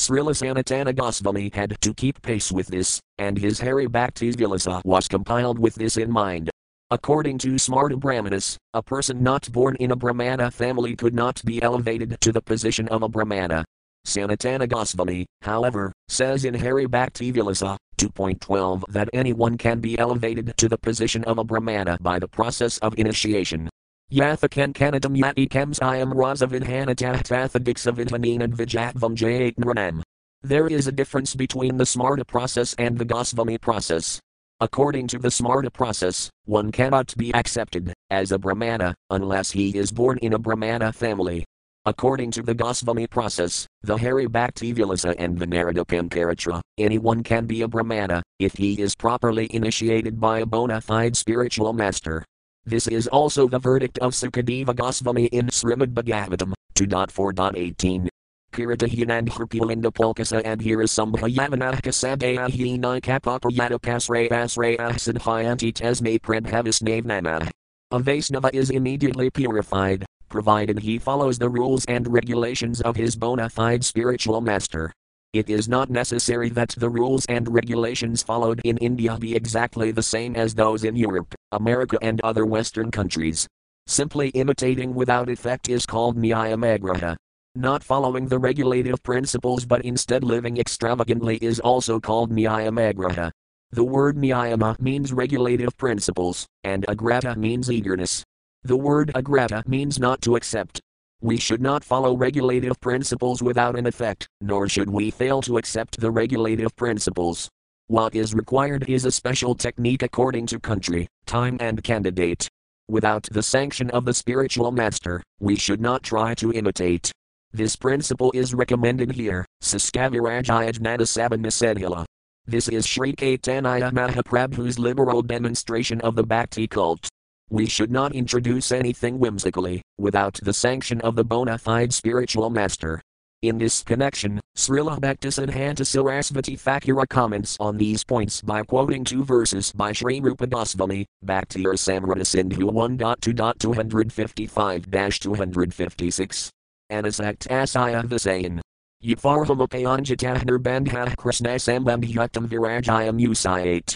Srila Sanatana Goswami had to keep pace with this, and his Hari Bhaktis Vilasa was compiled with this in mind. According to Smarta Brahmanas, a person not born in a Brahmana family could not be elevated to the position of a Brahmana. Sanatana Goswami, however, says in Hari Bhakti Vilasa 2.12 that anyone can be elevated to the position of a Brahmana by the process of initiation. Yathakan kanadam yatikam sayam rasavidhanatahtathadiksavidhanenad vijatvam jayatnranam. There is a difference between the Smarta process and the Goswami process. According to the Smarta process, one cannot be accepted as a Brahmana unless he is born in a Brahmana family. According to the Goswami process, the Hari Bhakti Vilasa and the Narada Pancaratra, anyone can be a Brahmana if he is properly initiated by a bona fide spiritual master. This is also the verdict of Sukadeva Goswami in Srimad Bhagavatam 2.4.18. Kiratahinandhrapulinda Polkasa Adhirasambhayavanahka Sadayahina Kapapayatapasrayasrayah Siddhayanti Tesme Prabhavisnavnamah. A Vaisnava is immediately purified, provided he follows the rules and regulations of his bona fide spiritual master. It is not necessary that the rules and regulations followed in India be exactly the same as those in Europe, America, and other Western countries. Simply imitating without effect is called Niyamagraha. Not following the regulative principles but instead living extravagantly is also called Niyamagraha. The word niyama means regulative principles, and agraha means eagerness. The word agraha means not to accept, we should not follow regulative principles without an effect, nor should we fail to accept the regulative principles. What is required is a special technique according to country, time, and candidate. Without the sanction of the spiritual master, we should not try to imitate. This principle is recommended here, Saskavirajayajnana Sabanasedhila. This is Sri Caitanya Mahaprabhu's liberal demonstration of the Bhakti cult. We should not introduce anything whimsically, without the sanction of the bona fide spiritual master. In this connection, Srila Bhaktisiddhanta Sarasvati Thakura comments on these points by quoting two verses by Sri Rupa Goswami, Bhakti Rasamrita Sindhu 1.2.255-256. Anasakt Asaya Visayan. Yafarhamapayanjatahnar Bandha Krishna Sambandhyutam Virajayam Usayate.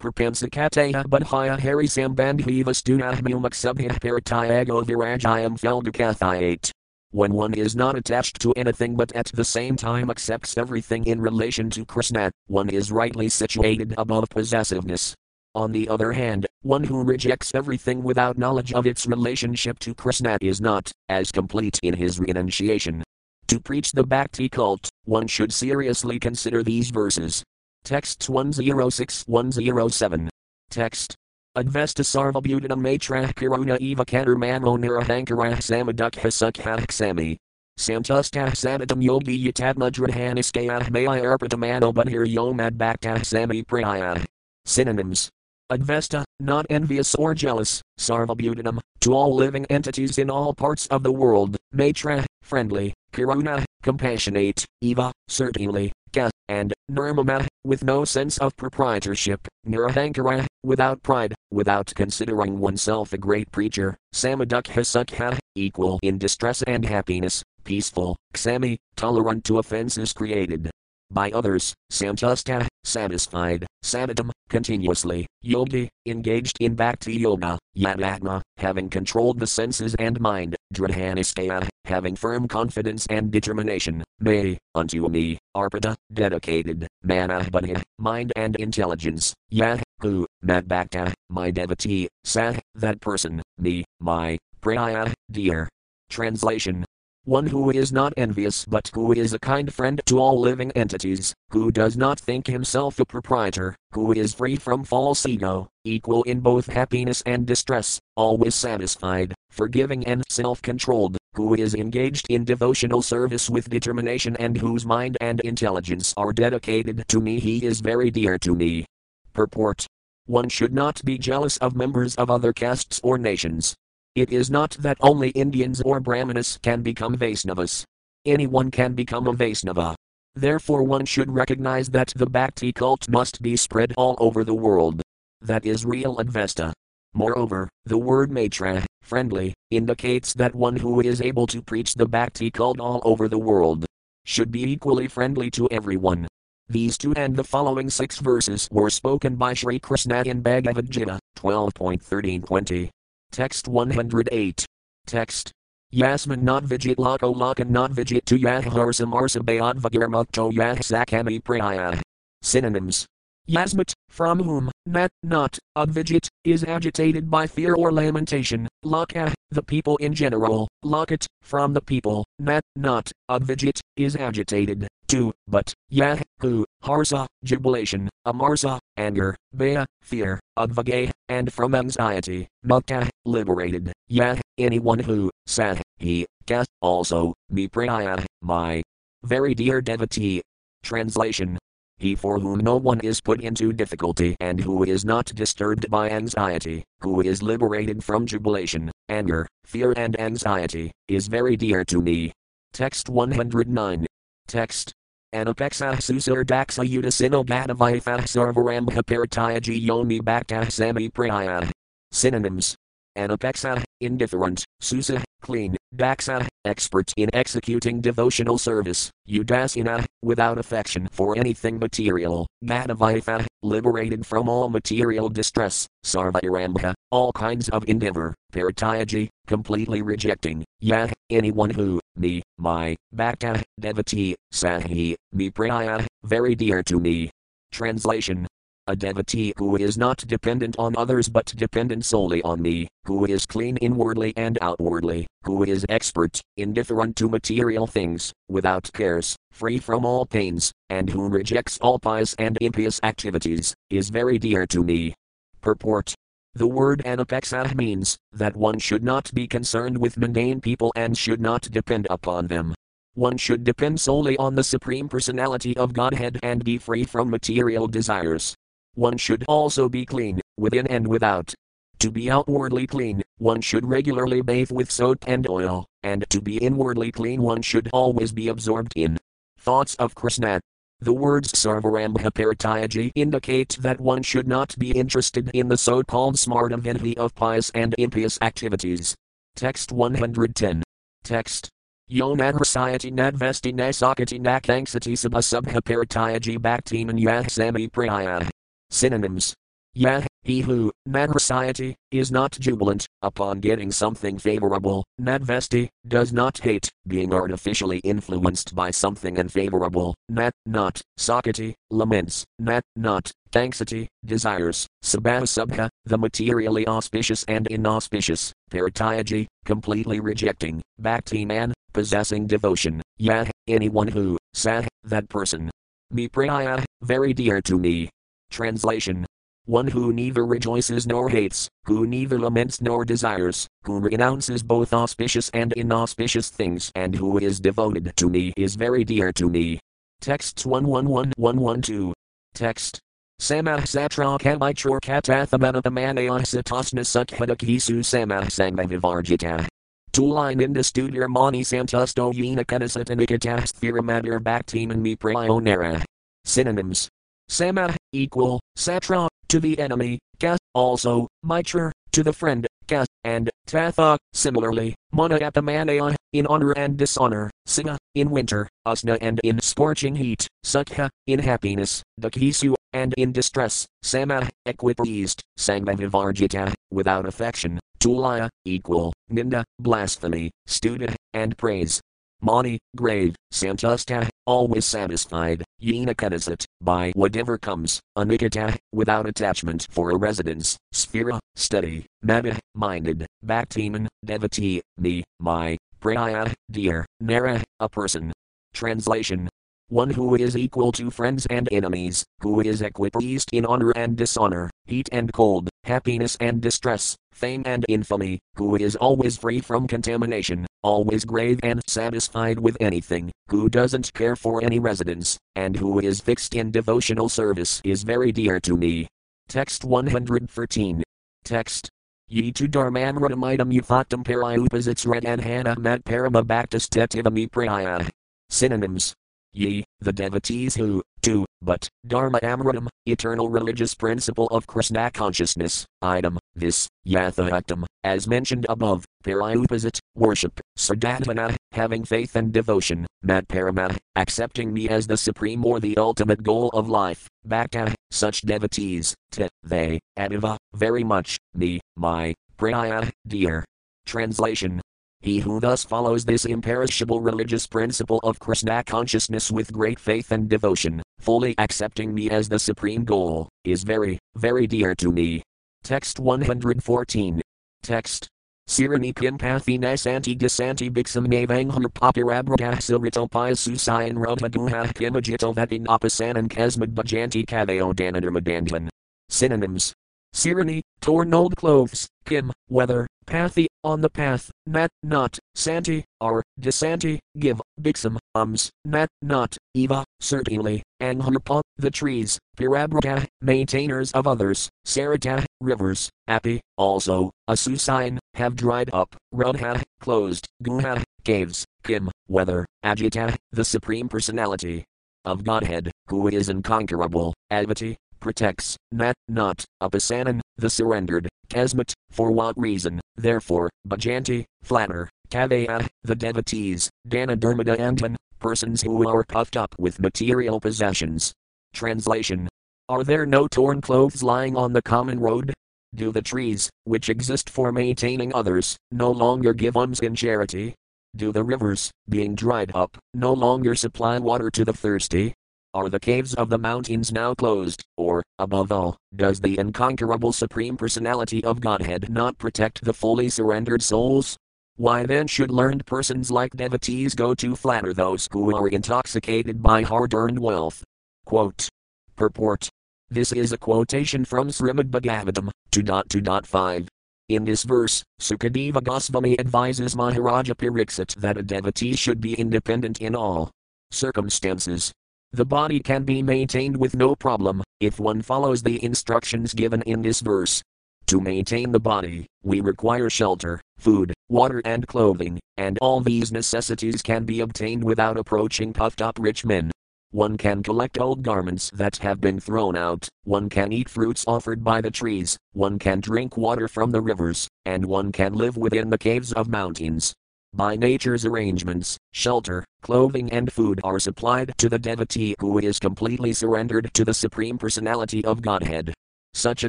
Prapansakateha Budhaya Hari Sambandhiva Stunahmilmaksubhih Paratayago Virajayam Feldakathayate. When one is not attached to anything but at the same time accepts everything in relation to Krishna, one is rightly situated above possessiveness. On the other hand, one who rejects everything without knowledge of its relationship to Krishna is not as complete in his renunciation. To preach the Bhakti cult, one should seriously consider these verses. Text 106 107. Text Advesta sarvabhutanam matrah karuna eva katurmano nirahankarah samadukha sukhah sami. Santustah sanatam yogi yatadmudradhaniskayah maya arpatamano bunhir yomad bhaktah sami prayah. Synonyms. Advesta, not envious or jealous, sarvabhutanam, to all living entities in all parts of the world, matra, friendly, karuna, compassionate, eva, certainly, ka, and nirmama, with no sense of proprietorship, nirahankara, without pride, without considering oneself a great preacher, samadukha sukha, equal in distress and happiness, peaceful, ksami, tolerant to offenses created by others, santusta, satisfied, sanatam, continuously, yogi, engaged in bhakti yoga, yadatma, having controlled the senses and mind, dradhaniskaya, having firm confidence and determination, may, unto me, arpada, dedicated, manahbadhi, mind and intelligence, yah, who, madbhakta, my devotee, sah, that person, me, my, praya, dear. Translation. One who is not envious but who is a kind friend to all living entities, who does not think himself a proprietor, who is free from false ego, equal in both happiness and distress, always satisfied, forgiving and self controlled, who is engaged in devotional service with determination and whose mind and intelligence are dedicated to me, he is very dear to me. Purport One should not be jealous of members of other castes or nations, it is not that only Indians or Brahmanas can become Vaisnavas. Anyone can become a Vaisnava. Therefore, one should recognize that the Bhakti cult must be spread all over the world. That is real Advesta. Moreover, the word matra, friendly, indicates that one who is able to preach the Bhakti cult all over the world should be equally friendly to everyone. These two and the following six verses were spoken by Sri Krishna in Bhagavad Gita 12.1320. Text 108. Text. Yasman not vijit lako lakan not vijit to yahharsam arsa bayadvagirmukto yahsakami praya. Synonyms. Yasmat, from whom, not, not, advijit, is agitated by fear or lamentation, laka, the people in general, lakat, from the people, not, not, advijit, is agitated, to, but, yah, who, harsa, jubilation, amarsa, anger, baya, fear, advagay, and from anxiety, mukta, liberated, yah, anyone who, sah, he, ka, also, me praya, my very dear devotee. Translation he for whom no one is put into difficulty and who is not disturbed by anxiety, who is liberated from jubilation, anger, fear, and anxiety, is very dear to me. Text 109. Text. Anapexa susur daxa udasino gatavithah sarvarambha paritayaji yomi bhaktah sami praya. Synonyms. Anapexa, indifferent, susa, clean, daksa, expert in executing devotional service, udasina, without affection for anything material, Madhavitha, liberated from all material distress, Sarvairambha, all kinds of endeavor, Paritayaji, completely rejecting, Yah, anyone who, me, my, Bhakta, devotee, Sahi, me Praya, very dear to me. Translation a devotee who is not dependent on others but dependent solely on me, who is clean inwardly and outwardly, who is expert, indifferent to material things, without cares, free from all pains, and who rejects all pious and impious activities, is very dear to me. Purport the word anapeksah means that one should not be concerned with mundane people and should not depend upon them. one should depend solely on the Supreme Personality of Godhead and be free from material desires. One should also be clean, within and without. To be outwardly clean, one should regularly bathe with soap and oil, and to be inwardly clean, one should always be absorbed in thoughts of Krishna. The words Sarvarambha Parityaji indicate that one should not be interested in the so called smartavidhi of pious and impious activities. Text 110. Text. Yonadhrasayati nadvesti nasakati nakanksati sabhasabha parityaji bhaktiman yah sami praya. Synonyms. Yah, he who, Nadhrasayati, is not jubilant, upon getting something favorable, Nadvesti, does not hate, being artificially influenced by something unfavorable, Nat, not, Sakati, laments, Nat, not, Thanksati, desires, Sabha the materially auspicious and inauspicious, Parityaji, completely rejecting, Bhakti man, possessing devotion, Yah, anyone who, Sah, that person. Me praya, very dear to me. Translation one who neither rejoices nor hates, who neither laments nor desires, who renounces both auspicious and inauspicious things, and who is devoted to me is very dear to me. Texts 111112. Text. Samah satra kamichor katathamanathamanayah satasna sukhadakisu samah sangmavivarjita. Tulin studio mani santusto yena kadasatanikatah sthiramadir bhaktiman mi prayonara. Synonyms. Sama, equal, satra, to the enemy, ka, also, mitra, to the friend, ka, and tatha, similarly, manayapamanayan, in honor and dishonor, singa, in winter, asna and in scorching heat, sukha, in happiness, dakhisu, and in distress, sama, equipoised, sangmavivarjita, without affection, tulaya, equal, ninda, blasphemy, studa, and praise. Mani, grave, santusta, always satisfied, yenakadasat, by whatever comes, anikata, without attachment for a residence, sphera, study, mada, minded, bhaktiman, devotee, me, my, praya, dear, nara, a person. Translation. One who is equal to friends and enemies, who is equipoised in honor and dishonor, heat and cold, happiness and distress, fame and infamy, who is always free from contamination, always grave and satisfied with anything, who doesn't care for any residence, and who is fixed in devotional service is very dear to me. Text 113. Text. Ye to dharmanradamidam uphatam parayupasits redanhana mat parama bhaktas tetivami praya. Synonyms ye, the devotees who, do, but, Dharma Amritam, eternal religious principle of Krishna consciousness, item, this, Yathayaktam, as mentioned above, Parayupasit, worship, Siddhatmana, having faith and devotion, Matparama, accepting me as the supreme or the ultimate goal of life, Bhakta, such devotees, te, they, Adiva, very much, me, my, Praya, dear. Translation he who thus follows this imperishable religious principle of Krishna consciousness with great faith and devotion, fully accepting me as the supreme goal, is very, very dear to me. Text 114. Text. Sirani Pimpathi Nasanti Gasanti Bixam Navanghar Papirabragah Silrito Piasusayan Rodhaguha Kimajito Vatinapasanan Kasmad Bajanti Kaveo Danadharmadandhan. Synonyms. Sirani, torn old clothes, Kim, weather, Pathy, on the path, Nat, not, Santi, are, Desanti, give, Bixam, ums, Nat, not, Eva, certainly, Angharpa, the trees, Pirabraka, maintainers of others, Sarata, rivers, Api, also, Asusine, have dried up, Rodha, closed, Guha, caves, Kim, weather, Ajita, the Supreme Personality of Godhead, who is unconquerable, Advati, protects, Nat, not, Upasanan, the surrendered, Kasmat, for what reason, therefore, Bhajanti, flatter, Kavaya, the devotees, Dana Dharmada Antan, persons who are puffed up with material possessions. Translation Are there no torn clothes lying on the common road? Do the trees, which exist for maintaining others, no longer give alms in charity? Do the rivers, being dried up, no longer supply water to the thirsty? Are the caves of the mountains now closed, or, above all, does the unconquerable Supreme Personality of Godhead not protect the fully surrendered souls? Why then should learned persons like devotees go to flatter those who are intoxicated by hard earned wealth? Quote. Purport. This is a quotation from Srimad Bhagavatam 2.2.5. In this verse, Sukadeva Goswami advises Maharaja Pariksit that a devotee should be independent in all circumstances. The body can be maintained with no problem if one follows the instructions given in this verse. To maintain the body, we require shelter, food, water, and clothing, and all these necessities can be obtained without approaching puffed up rich men. One can collect old garments that have been thrown out, one can eat fruits offered by the trees, one can drink water from the rivers, and one can live within the caves of mountains. By nature's arrangements, shelter, clothing, and food are supplied to the devotee who is completely surrendered to the Supreme Personality of Godhead. Such a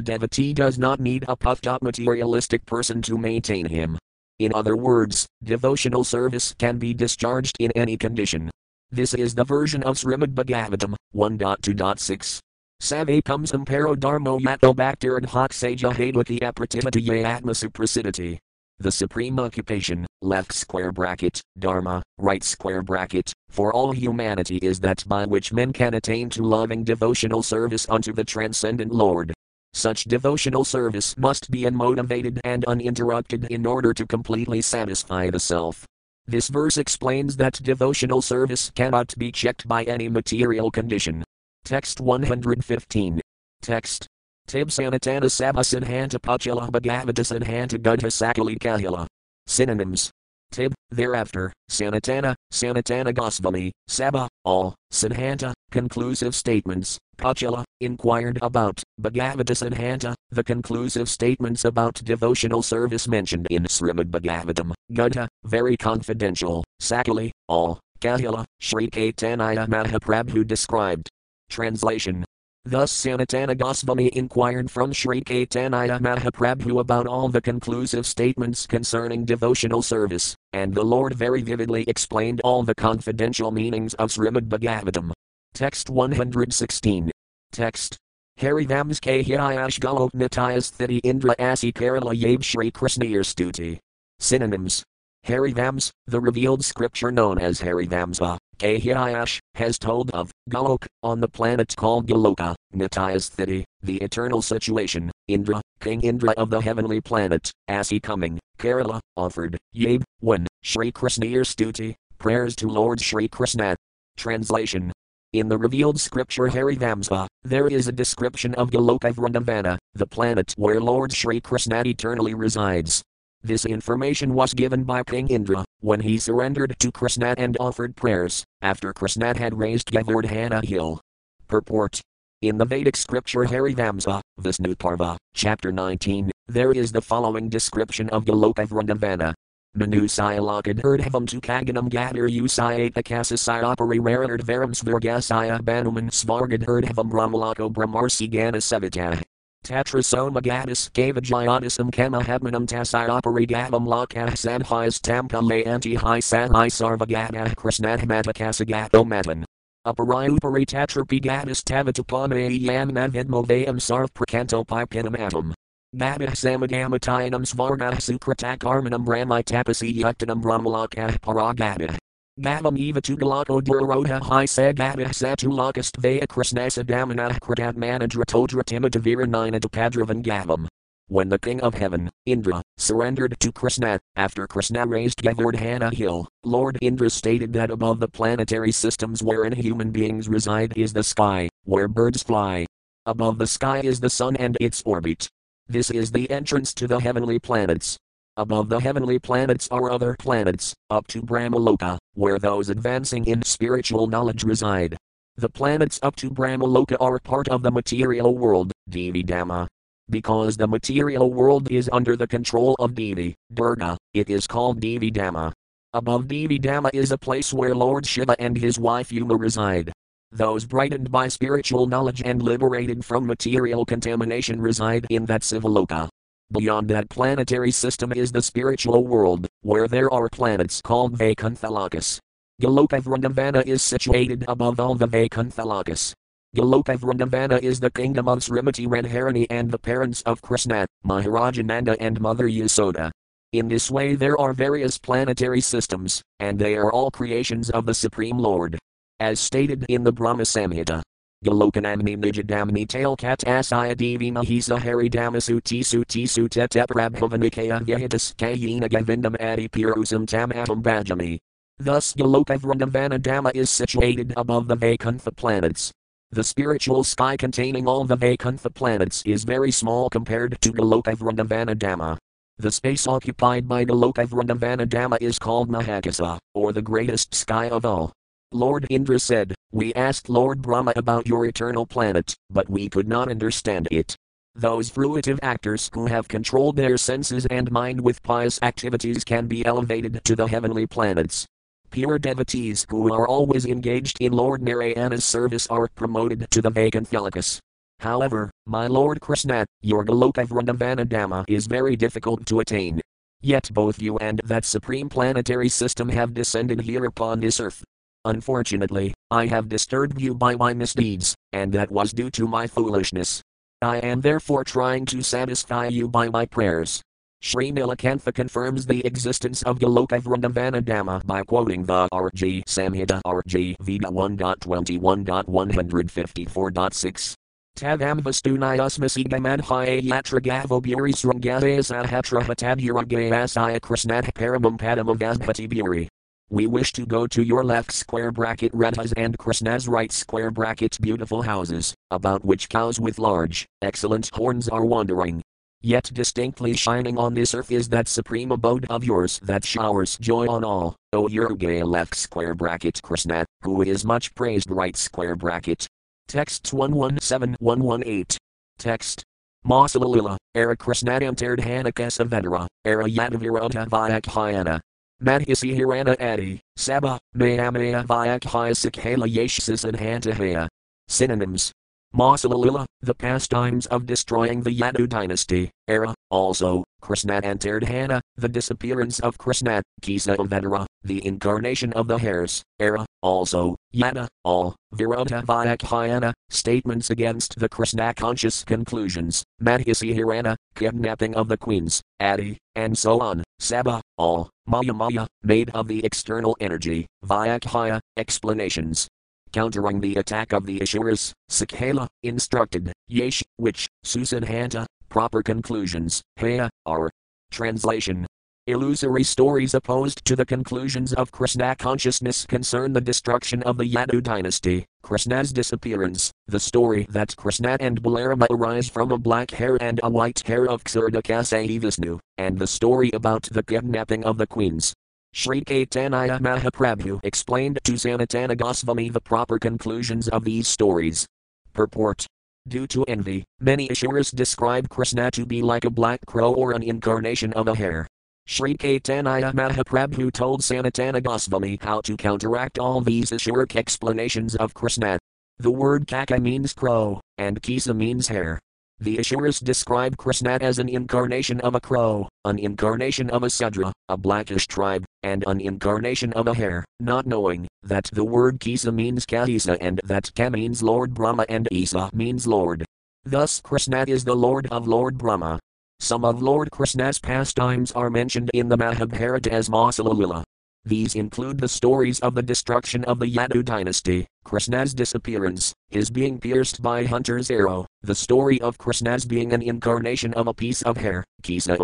devotee does not need a puffed up materialistic person to maintain him. In other words, devotional service can be discharged in any condition. This is the version of Srimad Bhagavatam 1.2.6. Save comes impero dharmo yato bhaktir hak saja hadwati aprativati atma. The supreme occupation, left square bracket, dharma, right square bracket, for all humanity is that by which men can attain to loving devotional service unto the transcendent Lord. Such devotional service must be unmotivated and uninterrupted in order to completely satisfy the self. This verse explains that devotional service cannot be checked by any material condition. Text 115. Text. Tib Sanatana Sabha Sinhanta Pachila Bhagavata Gudha Sakali Kahila. Synonyms. Tib, thereafter, Sanatana, Sanatana Goswami, Sabha, all, Sinhanta, conclusive statements, Pachila, inquired about, Bhagavata Sinhanta, the conclusive statements about devotional service mentioned in Srimad Bhagavatam, Gudha, very confidential, Sakali, all, Kahila, Sri Caitanya Mahaprabhu described. Translation Thus Sanatana Goswami inquired from Sri Caitanya Mahaprabhu about all the conclusive statements concerning devotional service, and the Lord very vividly explained all the confidential meanings of Srimad Bhagavatam. Text 116. Text. Harivams Kahyayash Galok Nityas Thiti Indra Asi Kerala Yab Shri Krishnayar Stuti. Synonyms. Harivams, the revealed scripture known as Harivamsa, Kahyayash, has told of Golok, on the planet called Goloka, Nityas Thiti, the eternal situation, Indra, King Indra of the heavenly planet, as he coming, Kerala, offered, Yab, when, Shri Krishnayar Stuti, prayers to Lord Shri Krishna. Translation in the revealed scripture Harivamsa, there is a description of Goloka Vrindavana, the planet where Lord Sri Krishna eternally resides. This information was given by King Indra when he surrendered to Krishna and offered prayers after Krishna had raised Govardhana hill. Purport In the Vedic scripture Harivamsa, Visnuparva, chapter 19, there is the following description of Goloka Vrindavana. Manusayalakad erdhavam tu kaganam gadar usayata kasasayapari rarid varam svirgasaya banuman svargad erdhavam brahmalako brahmarsi gana savita. Tatrasoma gadis kavajayatisam kamahatmanam tasayapari gavam lakah samhis tamkale anti hi sanhi sarvagata krishnadhamatakasagato matan. Aparayupari tatrapi gadis tavatapame yam navidmovayam sarv prakanto pipinamatam. Babah samadamatayanam svargah sukratakarmanam brahmi tapasi yuktanam brahmalakah paragabah. Gavam eva tugalako duroha hi sagabah satulakastvaya krishnasadamanah kratatmanadratodra timatavira nina padravan gavam. When the king of heaven, Indra, surrendered to Krishna, after Krishna raised Govardhana hill, Lord Indra stated that above the planetary systems wherein human beings reside is the sky, where birds fly. Above the sky is the sun and its orbit. This is the entrance to the heavenly planets. Above the heavenly planets are other planets, up to Brahmaloka, where those advancing in spiritual knowledge reside. The planets up to Brahmaloka are part of the material world, Devi Dhamma. Because the material world is under the control of Devi, Durga, it is called Devi Dhamma. Above Devi Dhamma is a place where Lord Shiva and his wife Uma reside. Those brightened by spiritual knowledge and liberated from material contamination reside in that Sivaloka. Beyond that planetary system is the spiritual world, where there are planets called Vaikuntha-lokas. Goloka Vrindavana is situated above all the Vaikuntha-lokas. Goloka Vrindavana is the kingdom of Srimati Radharani and the parents of Krishna, Maharajananda and Mother Yasoda. In this way there are various planetary systems, and they are all creations of the Supreme Lord as stated in the Brahma Samhita. Galokanamni Nijadamni Tailkat Asaya Devi Mahisa Hari Damasuti Suti Sutet Prabhavanikaya Vyahidis Kayina Govindam Adi Pirusam Tam Atam Bhajami. Thus Goloka Vrindavana Dhamma is situated above the Vaikuntha planets. The spiritual sky containing all the Vaikuntha planets is very small compared to Goloka Vrindavana Dhamma. The space occupied by Goloka Vrindavana Dhamma is called Mahakasa, or the greatest sky of all. Lord Indra said, We asked Lord Brahma about your eternal planet, but we could not understand it. Those fruitive actors who have controlled their senses and mind with pious activities can be elevated to the heavenly planets. Pure devotees who are always engaged in Lord Narayana's service are promoted to the Vaikuntha However, my Lord Krishna, your Goloka Vrindavana is very difficult to attain. Yet both you and that supreme planetary system have descended here upon this earth. Unfortunately, I have disturbed you by my misdeeds, and that was due to my foolishness. I am therefore trying to satisfy you by my prayers. Sri Nilakantha confirms the existence of Goloka Vrindavana Dhamma by quoting the RG Samhita RG Veda 1.21.154.6. Tadam vastunayasmasigamadhaya yatra gavoburi srangaya sahatra hataduragayasaya krishnat paramam padamavasbhati buri. We wish to go to your left square bracket Radhas and Krishna's right square bracket beautiful houses, about which cows with large, excellent horns are wandering. Yet distinctly shining on this earth is that supreme abode of yours that showers joy on all, oh, O Urugaya left square bracket Krishna, who is much praised right square bracket. Texts 117118. Text. Masalalila, Era Krishnadamtared Hanakasa Vedara, Era Vyakhyana. Madhisi Hirana Adi, Saba, Mayamaya Vyakhyasakhala Yashsis and Hantahaya. Synonyms. Masalalila, the pastimes of destroying the Yadu dynasty, era, also, Krishna and Tirdhana, the disappearance of Krishna, Kisa Vedara, the incarnation of the hares, era, also, yana, all, Vyakhyana, statements against the Krishna conscious conclusions, Madhisi Hirana, kidnapping of the queens, Adi, and so on, Saba, all, Maya Maya, made of the external energy, Vyakhya, explanations, countering the attack of the Asuras, Sakhala, instructed, Yesh, which, Susanhanta, proper conclusions, Haya, are. Translation Illusory stories opposed to the conclusions of Krishna consciousness concern the destruction of the Yadu dynasty, Krishna's disappearance, the story that Krishna and Balarama arise from a black hair and a white hair of Ksirodakasayi Vishnu, and the story about the kidnapping of the queens, Sri Caitanya Mahaprabhu explained to Sanatana Goswami the proper conclusions of these stories. Purport Due to envy, many Asuras describe Krishna to be like a black crow or an incarnation of a hare. Sri Caitanya Mahaprabhu told Sanatana Goswami how to counteract all these Asuric explanations of Krishna. The word kaka means crow, and kisa means hare. The Asuras describe Krishna as an incarnation of a crow, an incarnation of a Sudra, a blackish tribe, and an incarnation of a hare, not knowing that the word Kisa means Kahisa and that Ka means Lord Brahma and Isa means Lord. Thus Krishna is the Lord of Lord Brahma. Some of Lord Krishna's pastimes are mentioned in the Mahabharata as Masalalila, these include the stories of the destruction of the Yadu dynasty, Krishna's disappearance, his being pierced by hunter's arrow, the story of Krishna's being an incarnation of a piece of hair, Kisa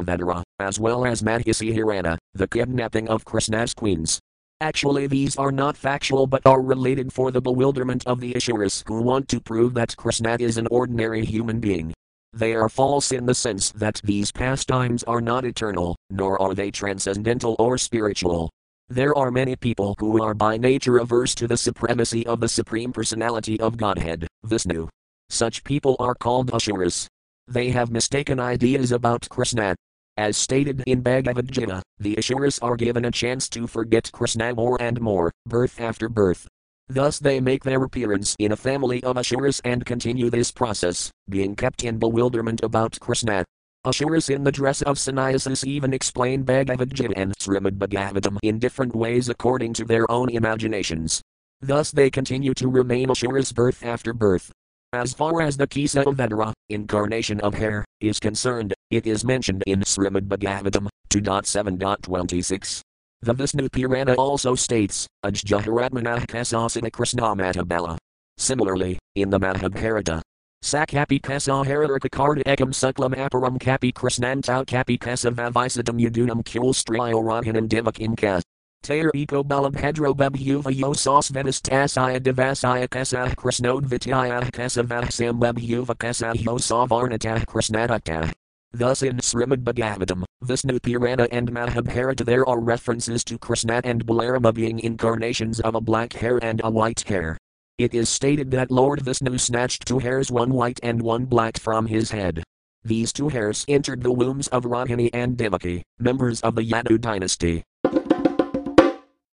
as well as Madhisi Hirana, the kidnapping of Krishna's queens. Actually, these are not factual but are related for the bewilderment of the Asuras who want to prove that Krishna is an ordinary human being. They are false in the sense that these pastimes are not eternal, nor are they transcendental or spiritual, there are many people who are by nature averse to the supremacy of the Supreme Personality of Godhead, Vishnu. Such people are called Asuras. They have mistaken ideas about Krishna. As stated in Bhagavad Gita, the Asuras are given a chance to forget Krishna more and more, birth after birth. Thus they make their appearance in a family of Asuras and continue this process, being kept in bewilderment about Krishna. Asuras in the dress of sannyasis even explain Bhagavad Gita and Srimad Bhagavatam in different ways according to their own imaginations. Thus they continue to remain Asuras birth after birth. As far as the Kisa Vedara, incarnation of hair, is concerned, it is mentioned in Srimad Bhagavatam 2.7.26. The Vishnu Purana also states, Ajjaharatmanah Kasasana Krishnamata Bala. Similarly, in the Mahabharata, Sakapi kasahararika karta ekam suklam aparam kapi krishnantau kapi kasavavisadam yadunam kulstriyo rahanam divakim ka. Tayer eko balabhedro bebhuva yosas vedastasaya devasaya kasah krishnodvityaya kasavahsam bebhuva kasah yosavarnatah krishnadakta. Thus in Srimad Bhagavatam, Vishnu Purana and Mahabharata there are references to Krishna and Balarama being incarnations of a black hair and a white hair. It is stated that Lord Vishnu snatched two hairs, one white and one black, from his head. These two hairs entered the wombs of Rohini and Devaki, members of the Yadu dynasty.